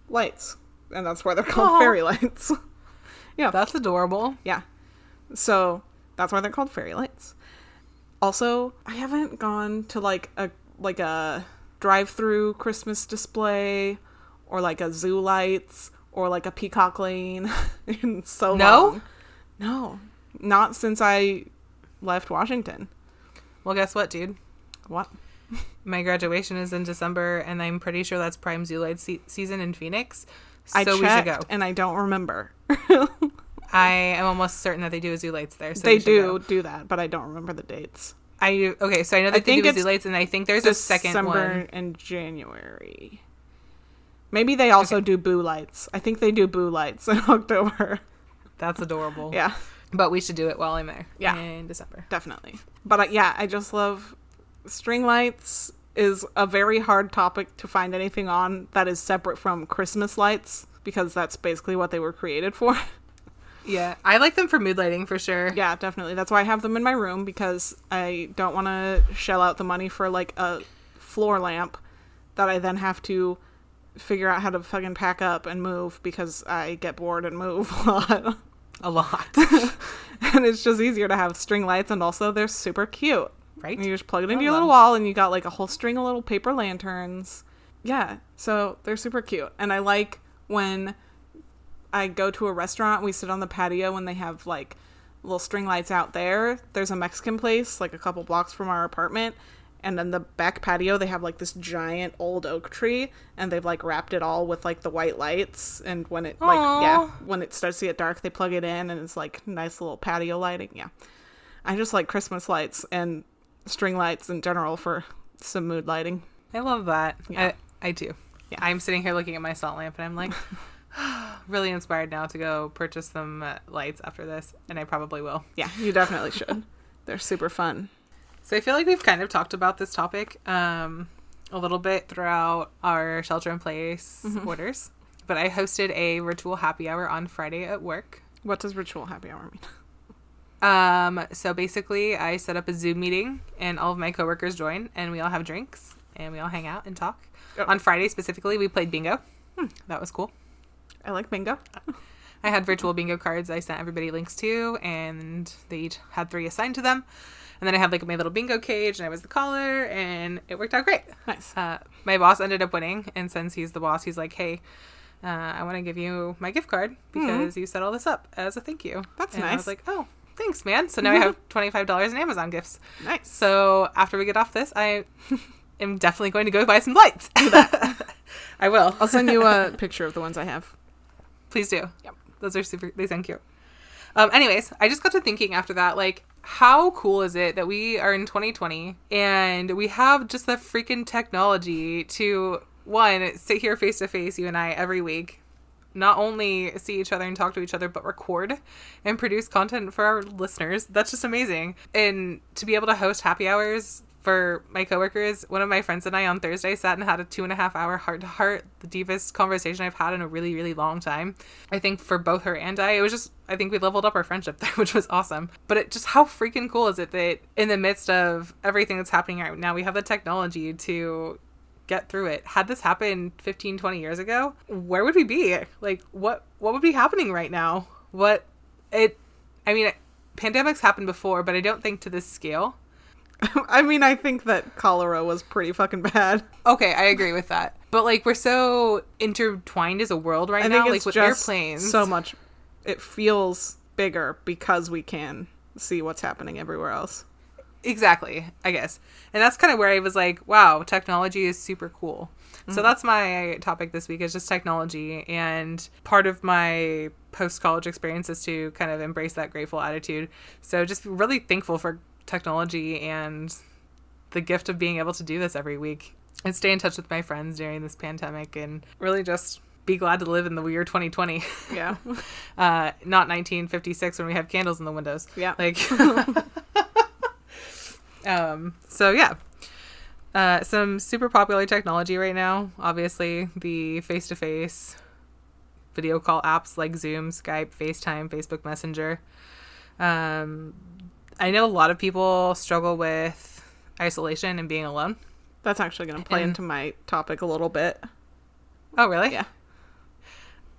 lights, and that's why they're called Aw. fairy lights. yeah, That's adorable. yeah. So that's why they're called fairy lights. Also, I haven't gone to like a like a drive-through Christmas display or like a zoo lights or like a peacock lane in so No? long. No. Not since I left Washington. Well, guess what, dude? What? My graduation is in December, and I'm pretty sure that's prime zoo light se- season in Phoenix. So I we should checked go. and I don't remember. I am almost certain that they do a zoo lights there. So they do go. do that, but I don't remember the dates. I okay, so I know that I they think do it's lights, and I think there's a second December one. and January. Maybe they also do boo lights. I think they do boo lights in October. That's adorable. Yeah, but we should do it while I'm there. Yeah. in December. definitely. But uh, yeah, I just love string lights is a very hard topic to find anything on that is separate from Christmas lights because that's basically what they were created for. Yeah, I like them for mood lighting for sure. yeah, definitely. That's why I have them in my room because I don't want to shell out the money for like a floor lamp that I then have to figure out how to fucking pack up and move because I get bored and move a lot. a lot, and it's just easier to have string lights and also they're super cute. right? And you just plug it into your little wall and you got like a whole string of little paper lanterns. Yeah, so they're super cute. And I like when I go to a restaurant, we sit on the patio and they have like little string lights out there. There's a Mexican place like a couple blocks from our apartment. And then the back patio, they have like this giant old oak tree, and they've like wrapped it all with like the white lights. And when it like yeah, when it starts to get dark, they plug it in, and it's like nice little patio lighting. Yeah, I just like Christmas lights and string lights in general for some mood lighting. I love that. Yeah. I, I do. Yeah. I'm sitting here looking at my salt lamp and I'm like, really inspired now to go purchase some uh, lights after this, and I probably will. Yeah, you definitely should. They're super fun. So I feel like we've kind of talked about this topic um, a little bit throughout our shelter in place Mm-hmm. orders, but I hosted a ritual happy hour on Friday at work. What does ritual happy hour mean? Um, so basically, I set up a Zoom meeting, and all of my coworkers join, and we all have drinks, and we all hang out and talk. Oh. On Friday specifically, we played bingo. Hmm, that was cool. I like bingo. I had virtual bingo cards I sent everybody links to, and they each had three assigned to them. And then I had like my little bingo cage, and I was the caller, and it worked out great. Nice. Uh, my boss ended up winning, and since he's the boss, he's like, "Hey, uh, I want to give you my gift card because you set all this up as a thank you." That's and I was like, "Oh, thanks, man." So now I have twenty five dollars in Amazon gifts. Nice. So after we get off this, I am definitely going to go buy some lights. I will. I'll send you a picture of the ones I have. Please do. Yep. Those are super. They sound cute. Um. Anyways, I just got to thinking after that, like, how cool is it that we are in 2020 and we have just the freaking technology to one sit here face to face, you and I, every week. Not only see each other and talk to each other, but record and produce content for our listeners. That's just amazing. And to be able to host happy hours for my coworkers, one of my friends and I on Thursday sat and had a two and a half hour heart to heart, the deepest conversation I've had in a really, really long time. I think for both her and I, it was just, I think we leveled up our friendship there, which was awesome. But it just, how freaking cool is it that in the midst of everything that's happening right now, we have the technology to get through it. Had this happened 15, 20 years ago, where would we be? Like, what, what would be happening right now? What, it, I mean, pandemics happened before, but I don't think to this scale. I mean, I think that cholera was pretty fucking bad. Okay, I agree with that. But like we're so intertwined as a world right I now, like with airplanes. so much. It feels bigger because we can see what's happening everywhere else. Exactly, I guess. And that's kind of where I was like, wow, technology is super cool. So mm-hmm. that's my topic this week is just technology and part of my post college experience is to kind of embrace that grateful attitude. So just really thankful for technology and the gift of being able to do this every week and stay in touch with my friends during this pandemic and really just be glad to live in the year 2020. Yeah. uh, not 1956 when we have candles in the windows. Yeah. Like, um, so yeah. Uh, some super popular technology right now. Obviously, the face to face video call apps like Zoom, Skype, FaceTime, Facebook Messenger. Um, I know a lot of people struggle with isolation and being alone. That's actually going to play And- into my topic a little bit. Oh, really? Yeah.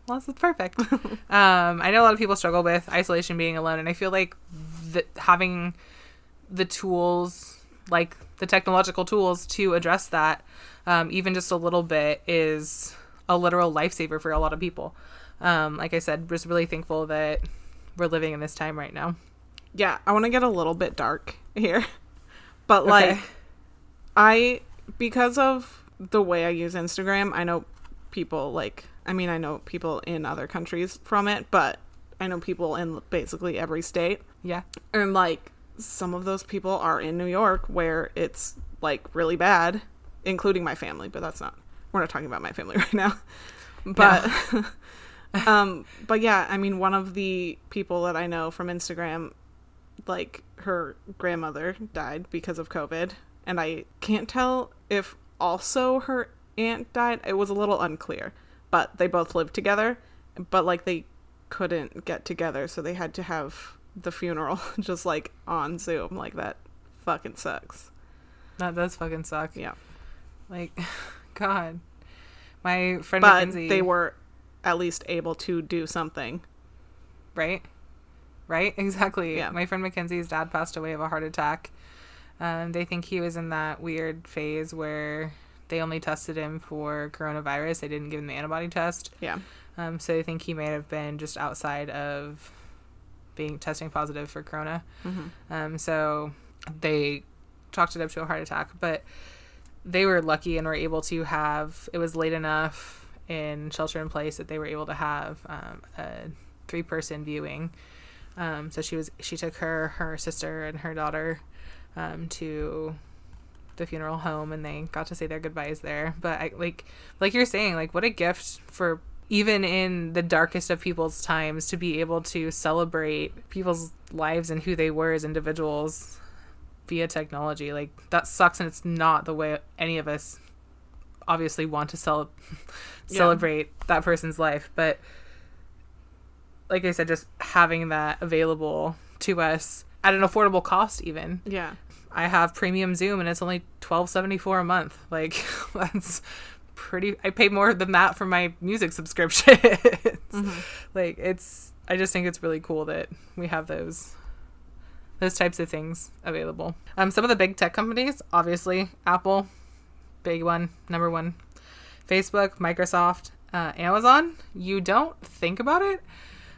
Well, this is perfect. um, I know a lot of people struggle with isolation, being alone, and I feel like that having the tools like the technological tools to address that, um, even just a little bit, is a literal lifesaver for a lot of people. Um, like I said, just really thankful that we're living in this time right now. Yeah, I want to get a little bit dark here. But like Okay. I because of the way I use Instagram, I know people like I mean, I know people in other countries from it, but I know people in basically every state. Yeah. And like some of those people are in New York where it's like really bad, including my family, but that's not we're not talking about my family right now. But um but yeah, I mean one of the people that I know from Instagram like her grandmother died because of COVID and I can't tell if also her aunt died. It was a little unclear, but they both lived together, but like they couldn't get together, so they had to have the funeral just like on Zoom. Like that fucking sucks. That does fucking suck. Yeah. Like, God. My friend But Mackenzie. they were at least able to do something. Right? Right? Exactly. Yeah. My friend Mackenzie's dad passed away of a heart attack. Um, they think he was in that weird phase where they only tested him for coronavirus. They didn't give him the antibody test. Yeah. Um, so they think he may have been just outside of being testing positive for corona. Mm-hmm. Um, so they chalked it up to a heart attack, but they were lucky and were able to have. It was late enough in shelter in place that they were able to have um, a three person viewing. Um, so she was she took her her sister and her daughter um, to the funeral home and they got to say their goodbyes there. But I like like you're saying like what a gift for even in the darkest of people's times to be able to celebrate people's lives and who they were as individuals via technology. Like that sucks and it's not the way any of us obviously want to cel- Yeah. celebrate that person's life, but like I said just having that available to us at an affordable cost even. Yeah. I have premium Zoom and it's only twelve seventy four a month. Like that's pretty. I pay more than that for my music subscription. Like it's. I just think it's really cool that we have those those types of things available. Um, some of the big tech companies, obviously Apple, big one, number one. Facebook, Microsoft, uh, Amazon. You don't think about it,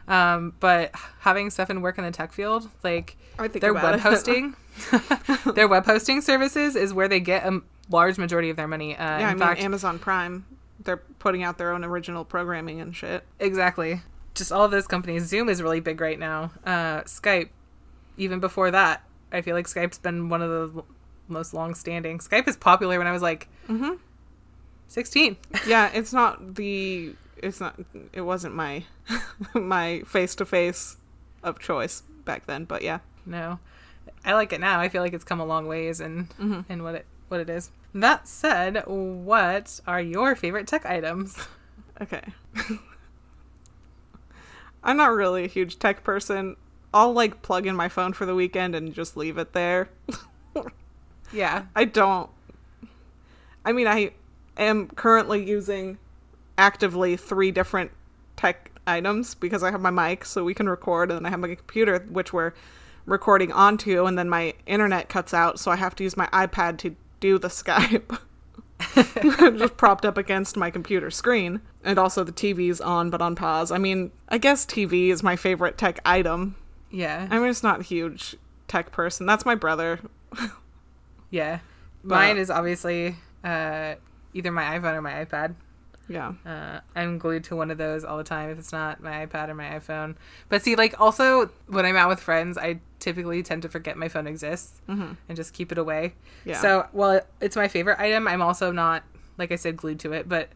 um, but having Stefan work in the tech field, like their web it. hosting their web hosting services is where they get a large majority of their money uh, Yeah, in I mean fact Amazon Prime, they're putting out their own original programming and shit. exactly just all of those companies zoom is really big right now uh, skype even before that i feel like skype's been one of the l- most long standing skype is popular when i was like Mhm. 16 yeah, it's not the it's not it wasn't my my face to face of choice back then, but yeah. no i like it now i feel like it's come a long ways and Mhm. and what it what it is that said what are your favorite tech items Okay. I'm not really a huge tech person. I'll like plug in my phone for the weekend and just leave it there. yeah I don't I mean I am currently using actively three different tech items because I have my mic so we can record and then I have my computer which we're recording onto and then my internet cuts out so I have to use my iPad to do the Skype. just propped up against my computer screen and also the TV's on but on pause. I mean, I guess TV is my favorite tech item. yeah I'm just not a huge tech person. That's my brother. Yeah. But- Mine is obviously uh, either my iPhone or my iPad. Yeah. Uh, I'm glued to one of those all the time if it's not my iPad or my iPhone. But see, like, also when I'm out with friends, I typically tend to forget my phone exists and just keep it away. Yeah. So, while it's my favorite item, I'm also not, like I said, glued to it, but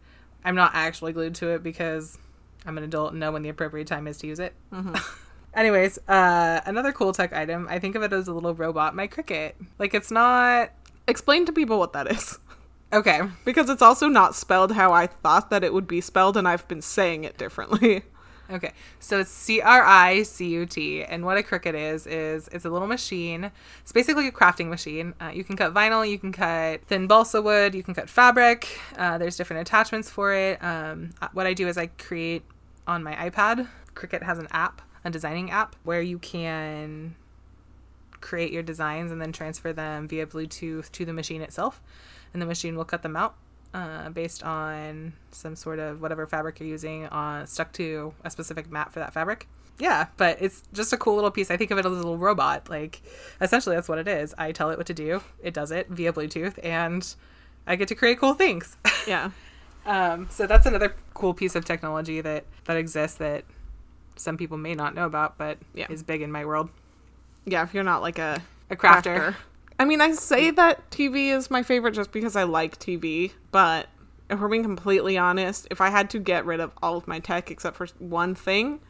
I'm not actually glued to it because I'm an adult and know when the appropriate time is to use it. Anyways, uh, another cool tech item, I think of it as a little robot, my Cricut. Like, it's not. Explain to people what that is. Okay. Because it's also not spelled how I thought that it would be spelled, and I've been saying it differently. Okay, so it's C R I C U T, and what a Cricut is is it's a little machine. It's basically a crafting machine. Uh, you can cut vinyl, you can cut thin balsa wood, you can cut fabric. Uh, there's different attachments for it. Um, uh, what I do is I create on my iPad. Cricut has an app, a designing app, where you can create your designs and then transfer them via Bluetooth to the machine itself, and the machine will cut them out uh, based on some sort of whatever fabric you're using on stuck to a specific mat for that fabric. Yeah, but it's just a cool little piece. I think of it as a little robot. Like, essentially, that's what it is. I tell it what to do, it does it via Bluetooth, and I get to create cool things. Yeah. Um, so that's another cool piece of technology that that exists that some people may not know about, but Yeah. is big in my world. Yeah, if you're not like a A crafter. I mean, I say that TV is my favorite just because I like TV, but if we're being completely honest, if I had to get rid of all of my tech except for one thing,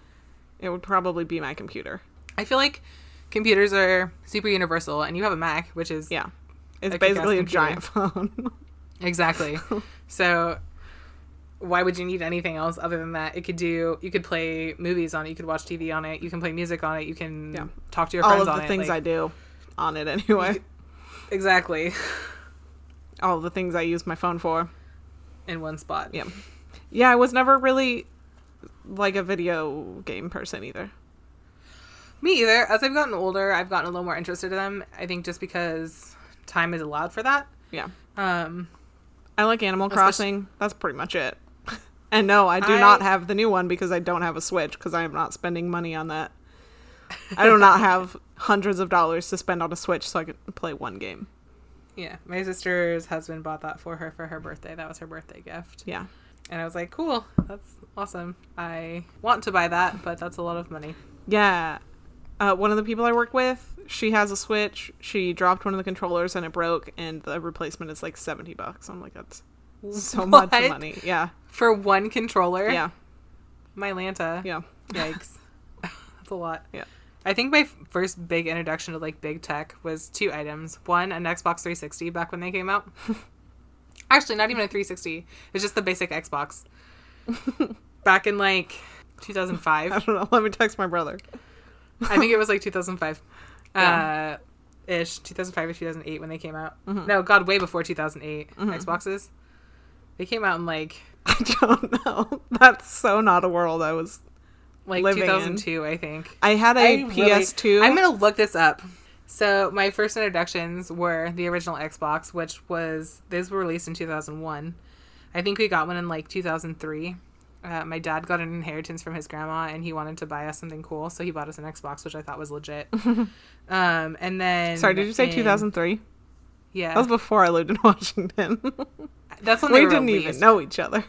it would probably be my computer. I feel like computers are super universal, and you have a Mac, which is Yeah. It's A basically a giant phone. exactly. so why would you need anything else other than that? It could do. You could play movies on it. You could watch TV on it. You can play music on it. You can Yeah. talk to your all friends of on the it. things I do on it anyway. Exactly all the things I use my phone for. in one spot. Yeah. Yeah, I was never really like a video game person either. Me either. As I've gotten older, I've gotten a little more interested in them. I think just because time is allowed for that. Yeah. Um, I like Animal Especially- Crossing. That's pretty much it. and no, I do I- not have the new one because I don't have a Switch because I am not spending money on that. I do not have hundreds of dollars to spend on a Switch so I can play one game. yeah, my sister's husband bought that for her for her birthday. That was her birthday gift. Yeah. And I was like, cool, that's awesome. I want to buy that, but that's a lot of money. Yeah. Uh, one of the people I work with, she has a Switch. She dropped one of the controllers and it broke, and the replacement is like 70 bucks. I'm like, that's so much money. Yeah. For one controller? Yeah. My Lanta. Yeah. Yikes. That's a lot. Yeah. I think my f- first big introduction to like big tech was two items. One, an Xbox 360 back when they came out. Actually, not even a 360. It's just the basic Xbox. back in like 2005. I don't know. Let me text my brother. I think it was like 2005. Yeah. Uh, ish. 2005 or 2008 when they came out. No, God, way before 2008. Xboxes. They came out in like I don't know. That's so not a world I was. Like Living in. 2002, I think. I had a I PS2. I'm gonna look this up. So my first introductions were the original Xbox, which was these were released in 2001. I think we got one in like 2003. Uh, my dad got an inheritance from his grandma, and he wanted to buy us something cool, so he bought us an Xbox, which I thought was legit. um, and then Sorry, did you say 2003? Yeah, That was before I lived in Washington. that's when we didn't even know each other.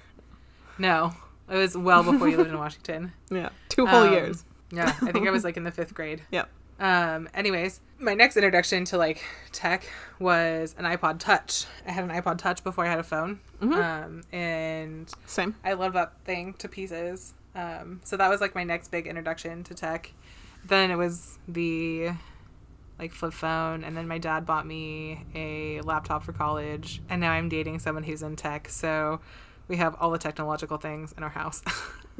No, it was well before you lived in Washington. Yeah, two whole Um, years. Yeah, I think I was like in the fifth grade. Yep. Um, anyways, my next introduction to like tech was an iPod Touch. I had an iPod Touch before I had a phone. Um, and Same. I love that thing to pieces. Um, so that was like my next big introduction to tech. Then it was the like flip phone, and then my dad bought me a laptop for college, and now I'm dating someone who's in tech. So we have all the technological things in our house.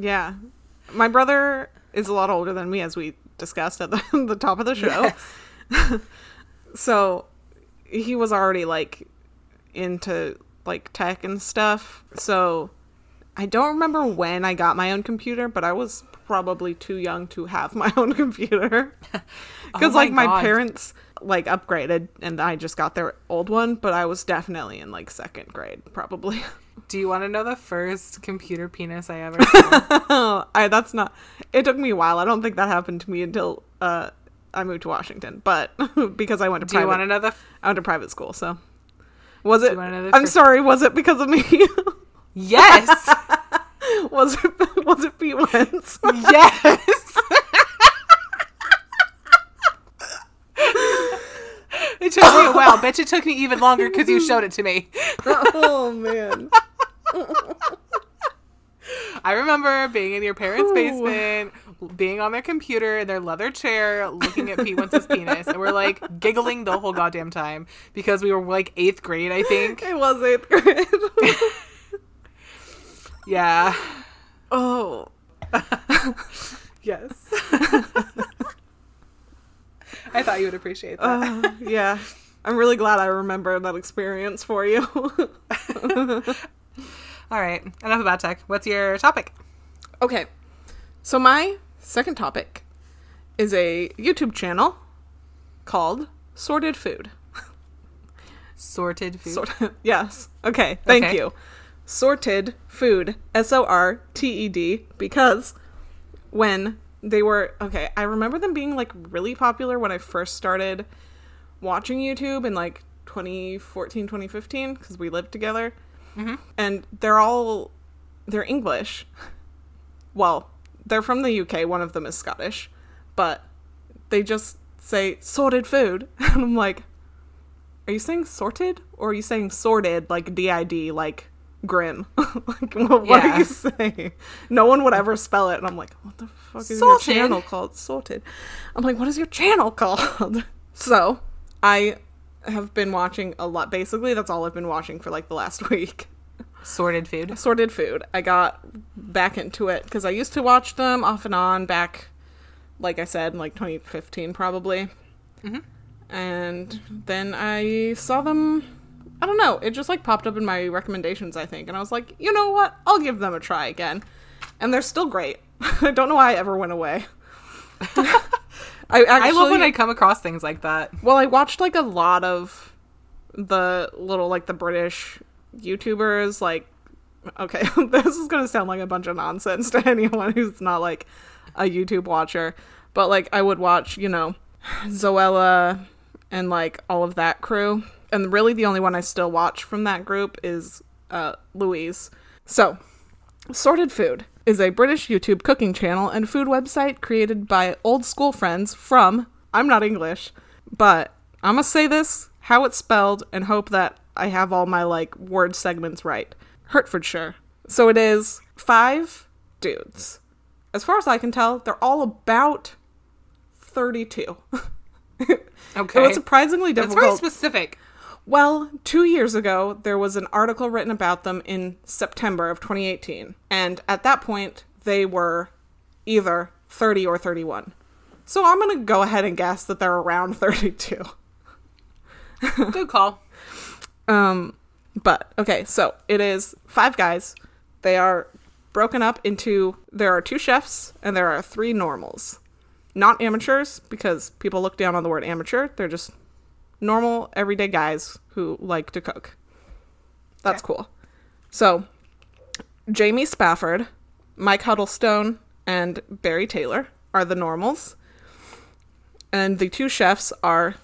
Yeah. My brother is a lot older than me, as we discussed at the, the top of the show. Yes. So he was already like into like tech and stuff. So I don't remember when I got my own computer, but I was probably too young to have my own computer. Because Oh like my God. parents like upgraded and I just got their old one, but I was definitely in like second grade, probably. Do you want to know the first computer penis I ever saw? I that's not. It took me a while. I don't think that happened to me until uh, I moved to Washington, but because I went to Do you private, want to know the? I went to private school. So was it? you wanna know the I'm first- sorry. Was it because of me? Yes, was it? Was it Pete Wentz? yes. it took me a while. Bet it took me even longer because you showed it to me. oh man. I remember being in your parents' Ooh. basement, being on their computer in their leather chair, looking at Pete Wentz's penis, and we're like giggling the whole goddamn time because we were like eighth grade, I think. It was eighth grade. Yeah. oh. Yes. I thought you would appreciate that. Uh, yeah. I'm really glad I remember that experience for you. All right. Enough about tech. What's your topic? Okay. So my second topic is a YouTube channel called Sorted Food. Sorted food. Sort yes. Okay, thank Okay. you. Sorted Food. S O R T E D because when they were okay, I remember them being like really popular when I first started watching YouTube in like 2014, 2015 because we lived together. Mm-hmm. And they're all they're English. Well, they're from the UK, one of them is Scottish, but they just say sorted food. And I'm like, are you saying sorted or are you saying sorted like D-I-D like grim? like what, what Yeah. are you saying? No one would ever spell it and I'm like, what the fuck is Sorted? your channel called? Sorted. I'm like, what is your channel called? so, I have been watching a lot. Basically, that's all I've been watching for like the last week. Sorted food. Sorted Food. I got back into it because I used to watch them off and on back, like I said, in like 2015 probably. Mhm. And then I saw them. I don't know. It just like popped up in my recommendations, I think, and I was like, you know what? I'll give them a try again. And they're still great. I don't know why I ever went away. I actually, I love when I come across things like that. well, I watched like a lot of the little like the British YouTubers. Like, okay, this is gonna sound like a bunch of nonsense to anyone who's not like a YouTube watcher, but like I would watch, you know, Zoella and like all of that crew. And really, the only one I still watch from that group is uh, Louise. So, Sorted Food is a British YouTube cooking channel and food website created by old school friends from, I'm not English, but I'm gonna say this how it's spelled and hope that I have all my like word segments right. Hertfordshire. So it is five dudes. As far as I can tell, they're all about 32. Okay. It was surprisingly difficult. That's very specific. Well, two years ago, there was an article written about them in September of 2018. And at that point, they were either 30 or 31. So I'm going to go ahead and guess that they're around 32. Good call. Um, but okay, so it is five guys. They are broken up into there are two chefs and there are three normals. Not amateurs because people look down on the word amateur. They're just normal everyday guys who like to cook. That's cool. So, Jamie Spafford, Mike Huddleston, and Barry Taylor are the normals. And the two chefs are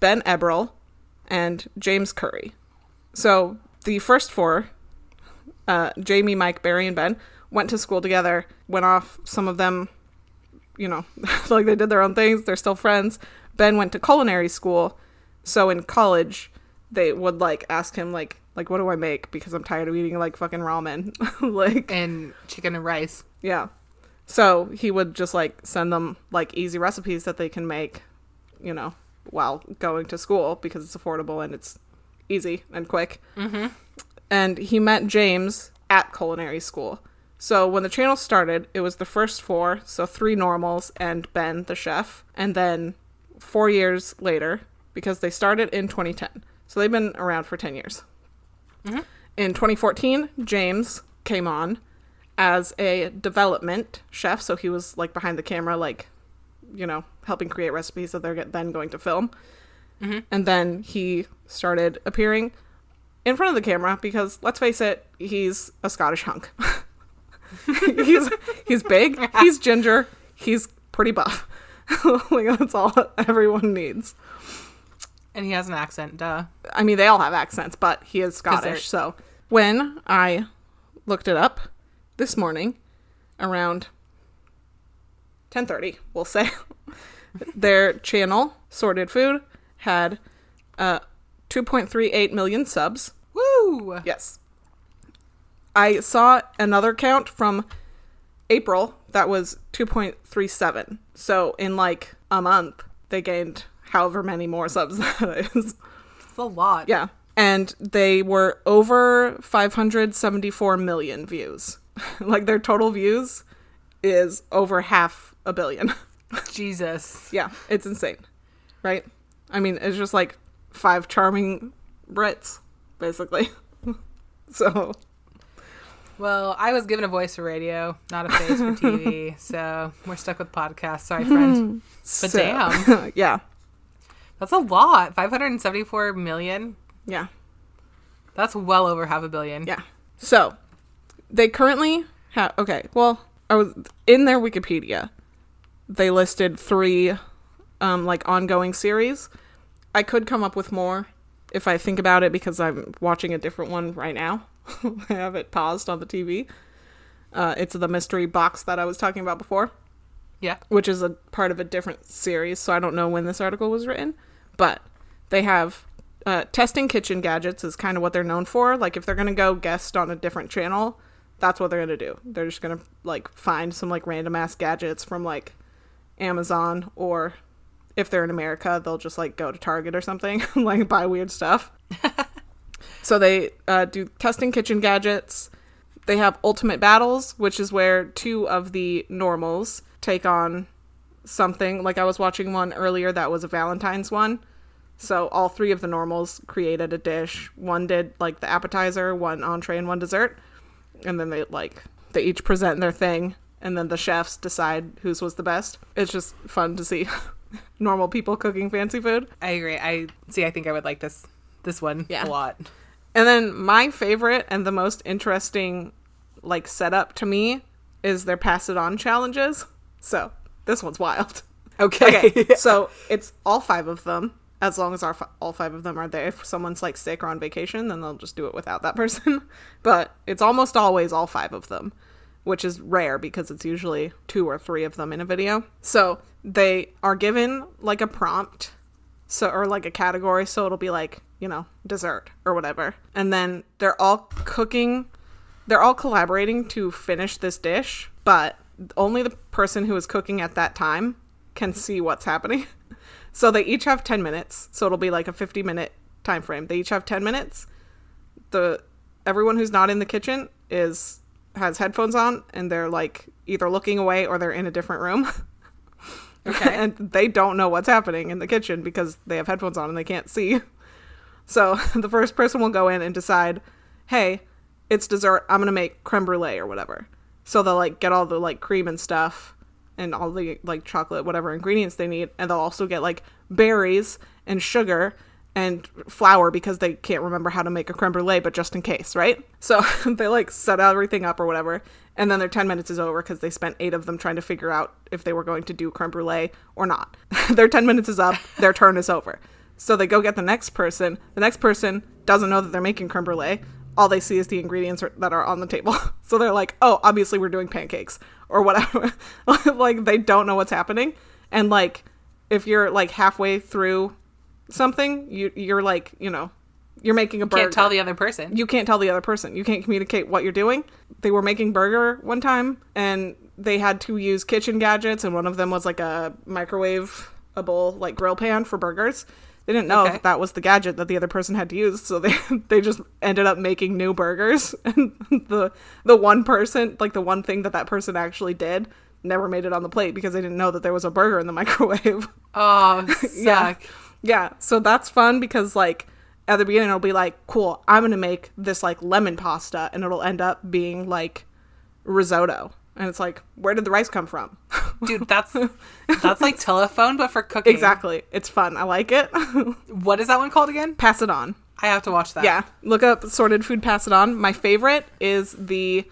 Ben Ebbrell and James Currie. So the first four, uh, Jamie, Mike, Barry, and Ben, went to school together. Went off. Some of them, you know, like they did their own things. They're still friends. Ben went to culinary school, so in college, they would like ask him like, like, what do I make? Because I'm tired of eating like fucking ramen. like, And chicken and rice. yeah. So he would just like send them like easy recipes that they can make, you know, while going to school because it's affordable and it's easy and quick. Mm-hmm. And he met James at culinary school. So when the channel started, it was the first four, so three normals and Ben, the chef. And then four years later, because they started in 2010. So they've been around for 10 years. Mm-hmm. In 2014, James came on as a development chef, so he was like behind the camera, like, you know, helping create recipes that they're then going to film. Mm-hmm. And then he started appearing in front of the camera because, let's face it, he's a Scottish hunk. he's he's big, he's ginger, he's pretty buff. like that's all everyone needs. And he has an accent, duh. I mean, they all have accents, but he is Scottish. So when I looked it up this morning, around ten thirty, we'll say, their channel Sorted Food had uh, two point three eight million subs. Woo! Yes, I saw another count from April that was two point three seven. So in like a month, they gained however many more subs that is. It's a lot. Yeah. And they were over 574 million views. like their total views is over half a billion. Jesus. yeah, it's insane. Right? I mean, it's just like five charming Brits, basically. so, Well, I was given a voice for radio, not a face for TV, so we're stuck with podcasts. Sorry, friend. But so- damn. yeah. That's a lot. 574 million. Yeah. That's well over half a billion. Yeah. So they currently have okay, well, I was in their Wikipedia. They listed three um like ongoing series. I could come up with more if I think about it because I'm watching a different one right now. I have it paused on the TV. Uh, it's the mystery box that I was talking about before, Yeah. which is a part of a different series. So I don't know when this article was written, but they have uh, testing kitchen gadgets is kind of what they're known for. Like if they're gonna go guest on a different channel, that's what they're gonna do. They're just gonna like find some like random ass gadgets from like Amazon or if they're in America, they'll just like go to Target or something, like buy weird stuff. so they uh, do testing kitchen gadgets. They have ultimate battles, which is where two of the normals take on something. Like I was watching one earlier that was a Valentine's one. So all three of the normals created a dish. One did like the appetizer, one entree, and one dessert. And then they like they each present their thing, and then the chefs decide whose was the best. It's just fun to see normal people cooking fancy food. I agree. I see. I think I would like this this one Yeah. a lot. And then my favorite and the most interesting like setup to me is their pass it on challenges. So this one's wild. Okay. Okay, so it's all five of them. As long as our fi- all five of them are there. If someone's like sick or on vacation, then they'll just do it without that person. but it's almost always all five of them, which is rare because it's usually two or three of them in a video. So they are given like a prompt, so or like a category. So it'll be like you know dessert or whatever, and then they're all cooking. They're all collaborating to finish this dish, but only the person who is cooking at that time can see what's happening. So they each have 10 minutes. So it'll be like a 50 minute time frame. They each have 10 minutes. The everyone who's not in the kitchen is has headphones on and they're like either looking away or they're in a different room. Okay. and they don't know what's happening in the kitchen because they have headphones on and they can't see. So the first person will go in and decide, "Hey, it's dessert. I'm going to make creme brulee or whatever." So they'll like get all the like cream and stuff and all the like chocolate whatever ingredients they need and they'll also get like berries and sugar and flour because they can't remember how to make a creme brulee but just in case right? So they like set everything up or whatever and then their 10 minutes is over because they spent eight of them trying to figure out if they were going to do creme brulee or not. Their 10 minutes is up their turn is over. So they go get the next person the next person doesn't know that they're making creme brulee all they see is the ingredients that are on the table. So they're like, oh, obviously we're doing pancakes or whatever. like they don't know what's happening. And like if you're like halfway through something, you you're like, you know, you're making a burger. You can't tell the other person. you can't tell the other person. You can't communicate what you're doing. They were making burger one time and they had to use kitchen gadgets and one of them was like a microwave a bowl like grill pan for burgers. They didn't know Okay. that that was the gadget that the other person had to use, so they they just ended up making new burgers. And the the one person, like the one thing that that person actually did, never made it on the plate because they didn't know that there was a burger in the microwave. Oh, Yeah. Yeah, so that's fun because like at the beginning it'll be like, cool, I'm gonna make this like lemon pasta, and it'll end up being like risotto, and it's like, where did the rice come from? Dude, that's that's like telephone, but for cooking. exactly, it's fun. I like it. What is that one called again? Pass it on. I have to watch that. Yeah, look up sorted food. Pass it on. My favorite is the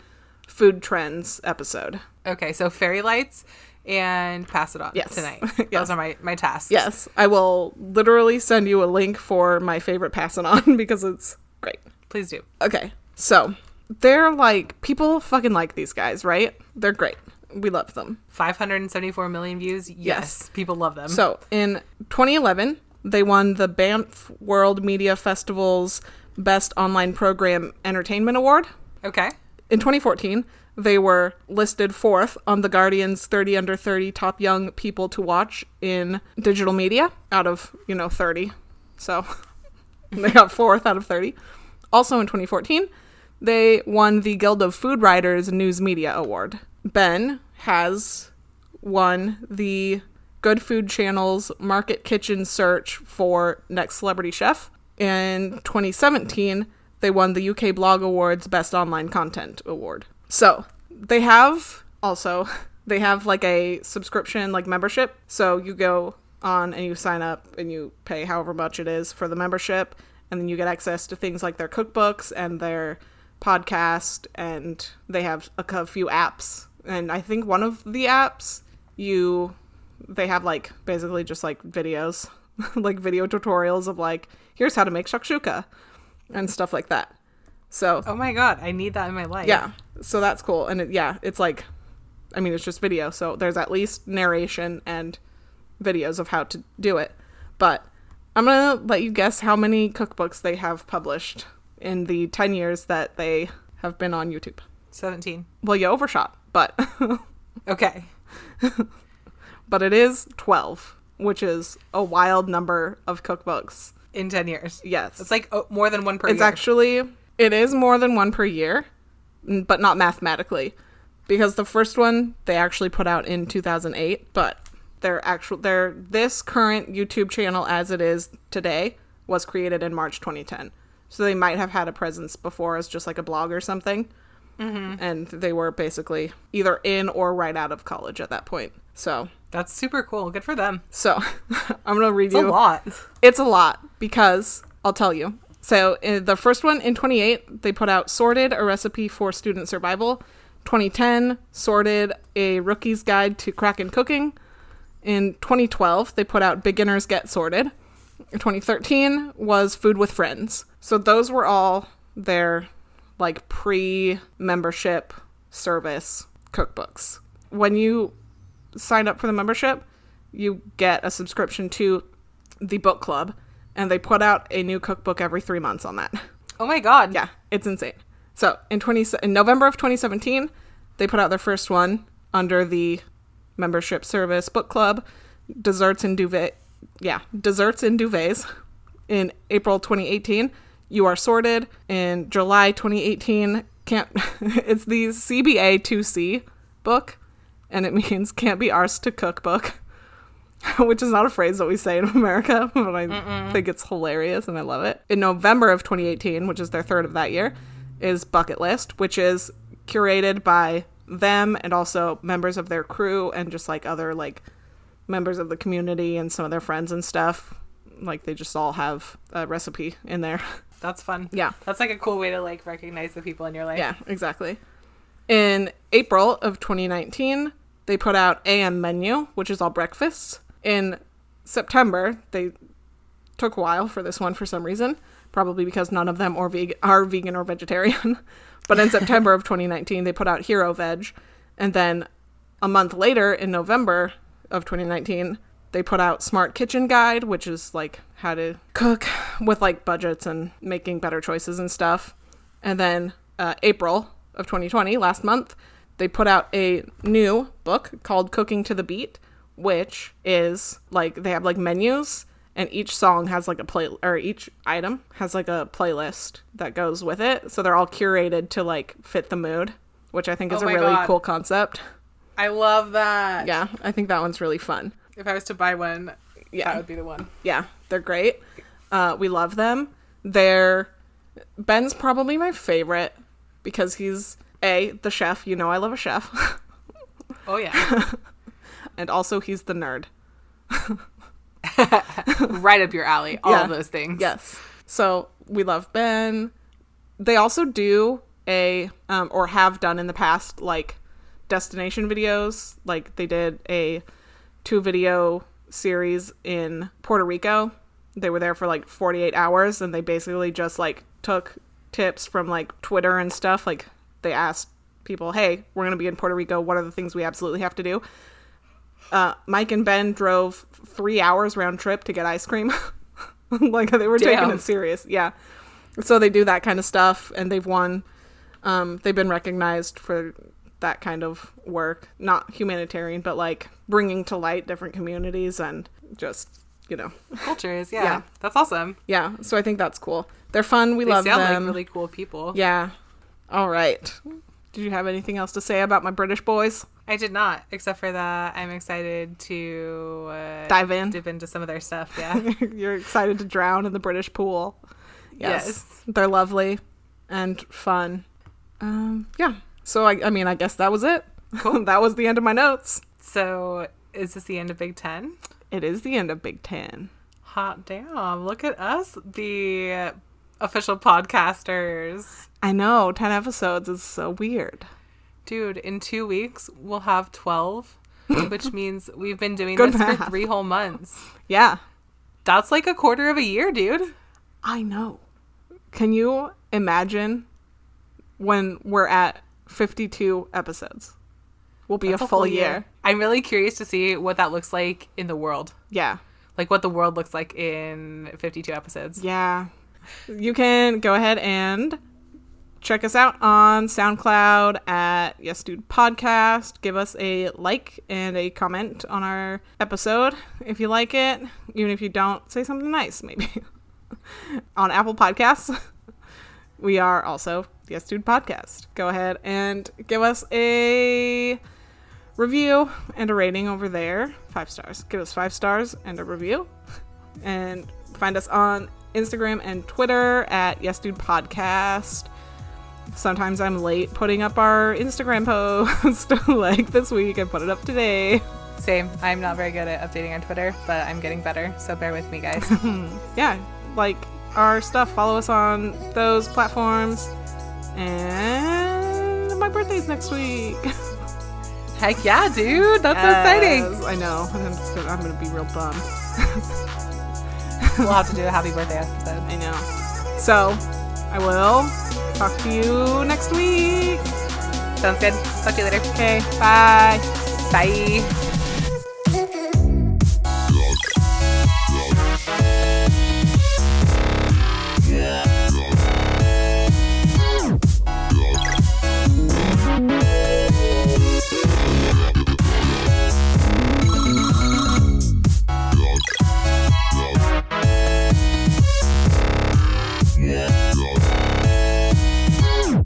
food trends episode. Okay, so fairy lights and pass it on Yes. tonight. Yes. Those are my my tasks. Yes, I will literally send you a link for my favorite pass it on because it's great. Please do. Okay, so they're like people fucking like these guys, right? They're great. We love them. 574 million views. Yes. Yes. People love them. So in 2011, they won the Banff World Media Festival's Best Online Program Entertainment Award. okay. In 2014, they were listed fourth on the Guardian's 30 under 30 top young people to watch in digital media out of, you know, 30. So they got fourth out of 30. Also in 2014, they won the Guild of Food Writers News Media Award. Ben has won the Good Food Channel's Market Kitchen search for Next Celebrity Chef. In 2017, they won the UK Blog Awards Best Online Content Award. So they have also they have like a subscription like membership. So you go on and you sign up and you pay however much it is for the membership and then you get access to things like their cookbooks and their podcast and they have a, few apps. And i think one of the apps you they have like basically just like videos like video tutorials of like here's how to make shakshuka and stuff like that. So Oh my god, I need that in my life. yeah so that's cool. And it, yeah it's like i mean it's just video. So there's at least narration and videos of how to do it. But i'm gonna let you guess how many cookbooks they have published in the 10 years that they have been on youtube 17. well you overshot but Okay. but it is 12 which is a wild number of cookbooks In 10 years. yes It's like oh, more than one per it's year. actually it is more than one per year but not mathematically because the first one they actually put out in 2008 but their actual their this current youtube channel as it is today was created in march 2010 so they might have had a presence before as just like a blog or something Mm-hmm. and they were basically either in or right out of college at that point so That's super cool. Good for them. so i'm gonna read It's a lot. it's a lot because I'll tell you. So in the first one in 28, they put out Sorted, a recipe for student survival. 2010, Sorted, a rookie's guide to Crackin' cooking. In 2012, they put out Beginners Get Sorted. In 2013 was Food with Friends. So those were all their like pre-membership service cookbooks. When you sign up for the membership, you get a subscription to the book club and they put out a new cookbook every 3 months on that. Oh my god. Yeah, it's insane. So, in 20 in November of 2017, they put out their first one under the membership service book club, Desserts and Duvet. Yeah, Desserts and Duvets. In April 2018, You Are Sorted. In July 2018, can't it's the CBA 2C book, and it means can't be ours to cook book. Which is not a phrase that we say in America, but I think it's hilarious and I love it. In November of 2018, which is their third of that year, is Bucket List, which is curated by them and also members of their crew and just like other like members of the community and some of their friends and stuff. Like they just all have a recipe in there. That's fun. yeah. That's like a cool way to like recognize the people in your life. Yeah, exactly. In April of 2019, they put out AM Menu, which is all breakfasts. In September, they took a while for this one for some reason, probably because none of them are vegan, are vegan or vegetarian. but in September of 2019, they put out Hero Veg. And then a month later, in November of 2019, they put out Smart Kitchen Guide, which is like how to cook with like budgets and making better choices and stuff. And then uh, April of 2020, last month, they put out a new book called Cooking to the Beat, which is like they have like menus and each song has like a play or each item has like a playlist that goes with it. So they're all curated to like fit the mood, which I think is Oh a really God. cool concept. I love that. Yeah, I think that one's really fun. If I was to buy one, Yeah. that would be the one. Yeah, they're great. Uh, we love them. They're Ben's probably my favorite because he's a the chef. You know, I love a chef, Oh yeah. and also he's the nerd. right up your alley. All Yeah. of those things. Yes. So we love Ben. They also do a um, or have done in the past like destination videos. Like they did a two video series in Puerto Rico. They were there for like 48 hours and they basically just like took tips from like Twitter and stuff. Like they asked people, "Hey, we're going to be in Puerto Rico. What are the things we absolutely have to do?" Uh, Mike and Ben drove three hours round trip to get ice cream. like they were taking it serious. Yeah. So they do that kind of stuff, and they've won. Um, they've been recognized for that kind of work, not humanitarian, but like bringing to light different communities and just you know, Cultures. Yeah. Yeah. That's awesome. yeah. So I think that's cool. They're fun. We They love sound them. like really cool people. Yeah. All right. Did you have anything else to say about my British boys? I did not, except for that I'm excited to uh, Dive in. dip into some of their stuff. Yeah. You're excited to drown in the British pool. Yes. Yes. They're lovely and fun. Um, yeah. So, I, I mean, I guess that was it. Cool. that was the end of my notes. so is this the end of Big Ten? it is the end of Big Ten. Hot damn. Look at us, the official podcasters. I know, 10 episodes is so weird. Dude, in two weeks, we'll have 12, which means we've been doing Good this for three whole months. Yeah, That's like a quarter of a year, dude. I know. Can you imagine when we're at 52 episodes? We'll be That's a full year. I'm really curious to see what that looks like in the world. Yeah. Like what the world looks like in 52 episodes. Yeah. You can go ahead and check us out on SoundCloud at Yes Dude Podcast. Give us a like and a comment on our episode if you like it. Even if you don't, say something nice, maybe. on Apple Podcasts, we are also Yes Dude Podcast. Go ahead and give us a review and a rating over there. Five stars. Give us five stars and a review. And find us on Instagram and Twitter at Yes Dude Podcast. Sometimes I'm late putting up our Instagram post. like this week, I put it up today. Same. I'm not very good at updating on Twitter, but I'm getting better. So bear with me, guys. Yeah, like our stuff. Follow us on those platforms. And my birthday's next week. Heck yeah, dude. That's so exciting. I know. I'm, just gonna, I'm gonna be real bummed. We'll have to do a happy birthday episode. I know. So, I will talk to you next week. Sounds good. Talk to you later. Okay, bye. Bye.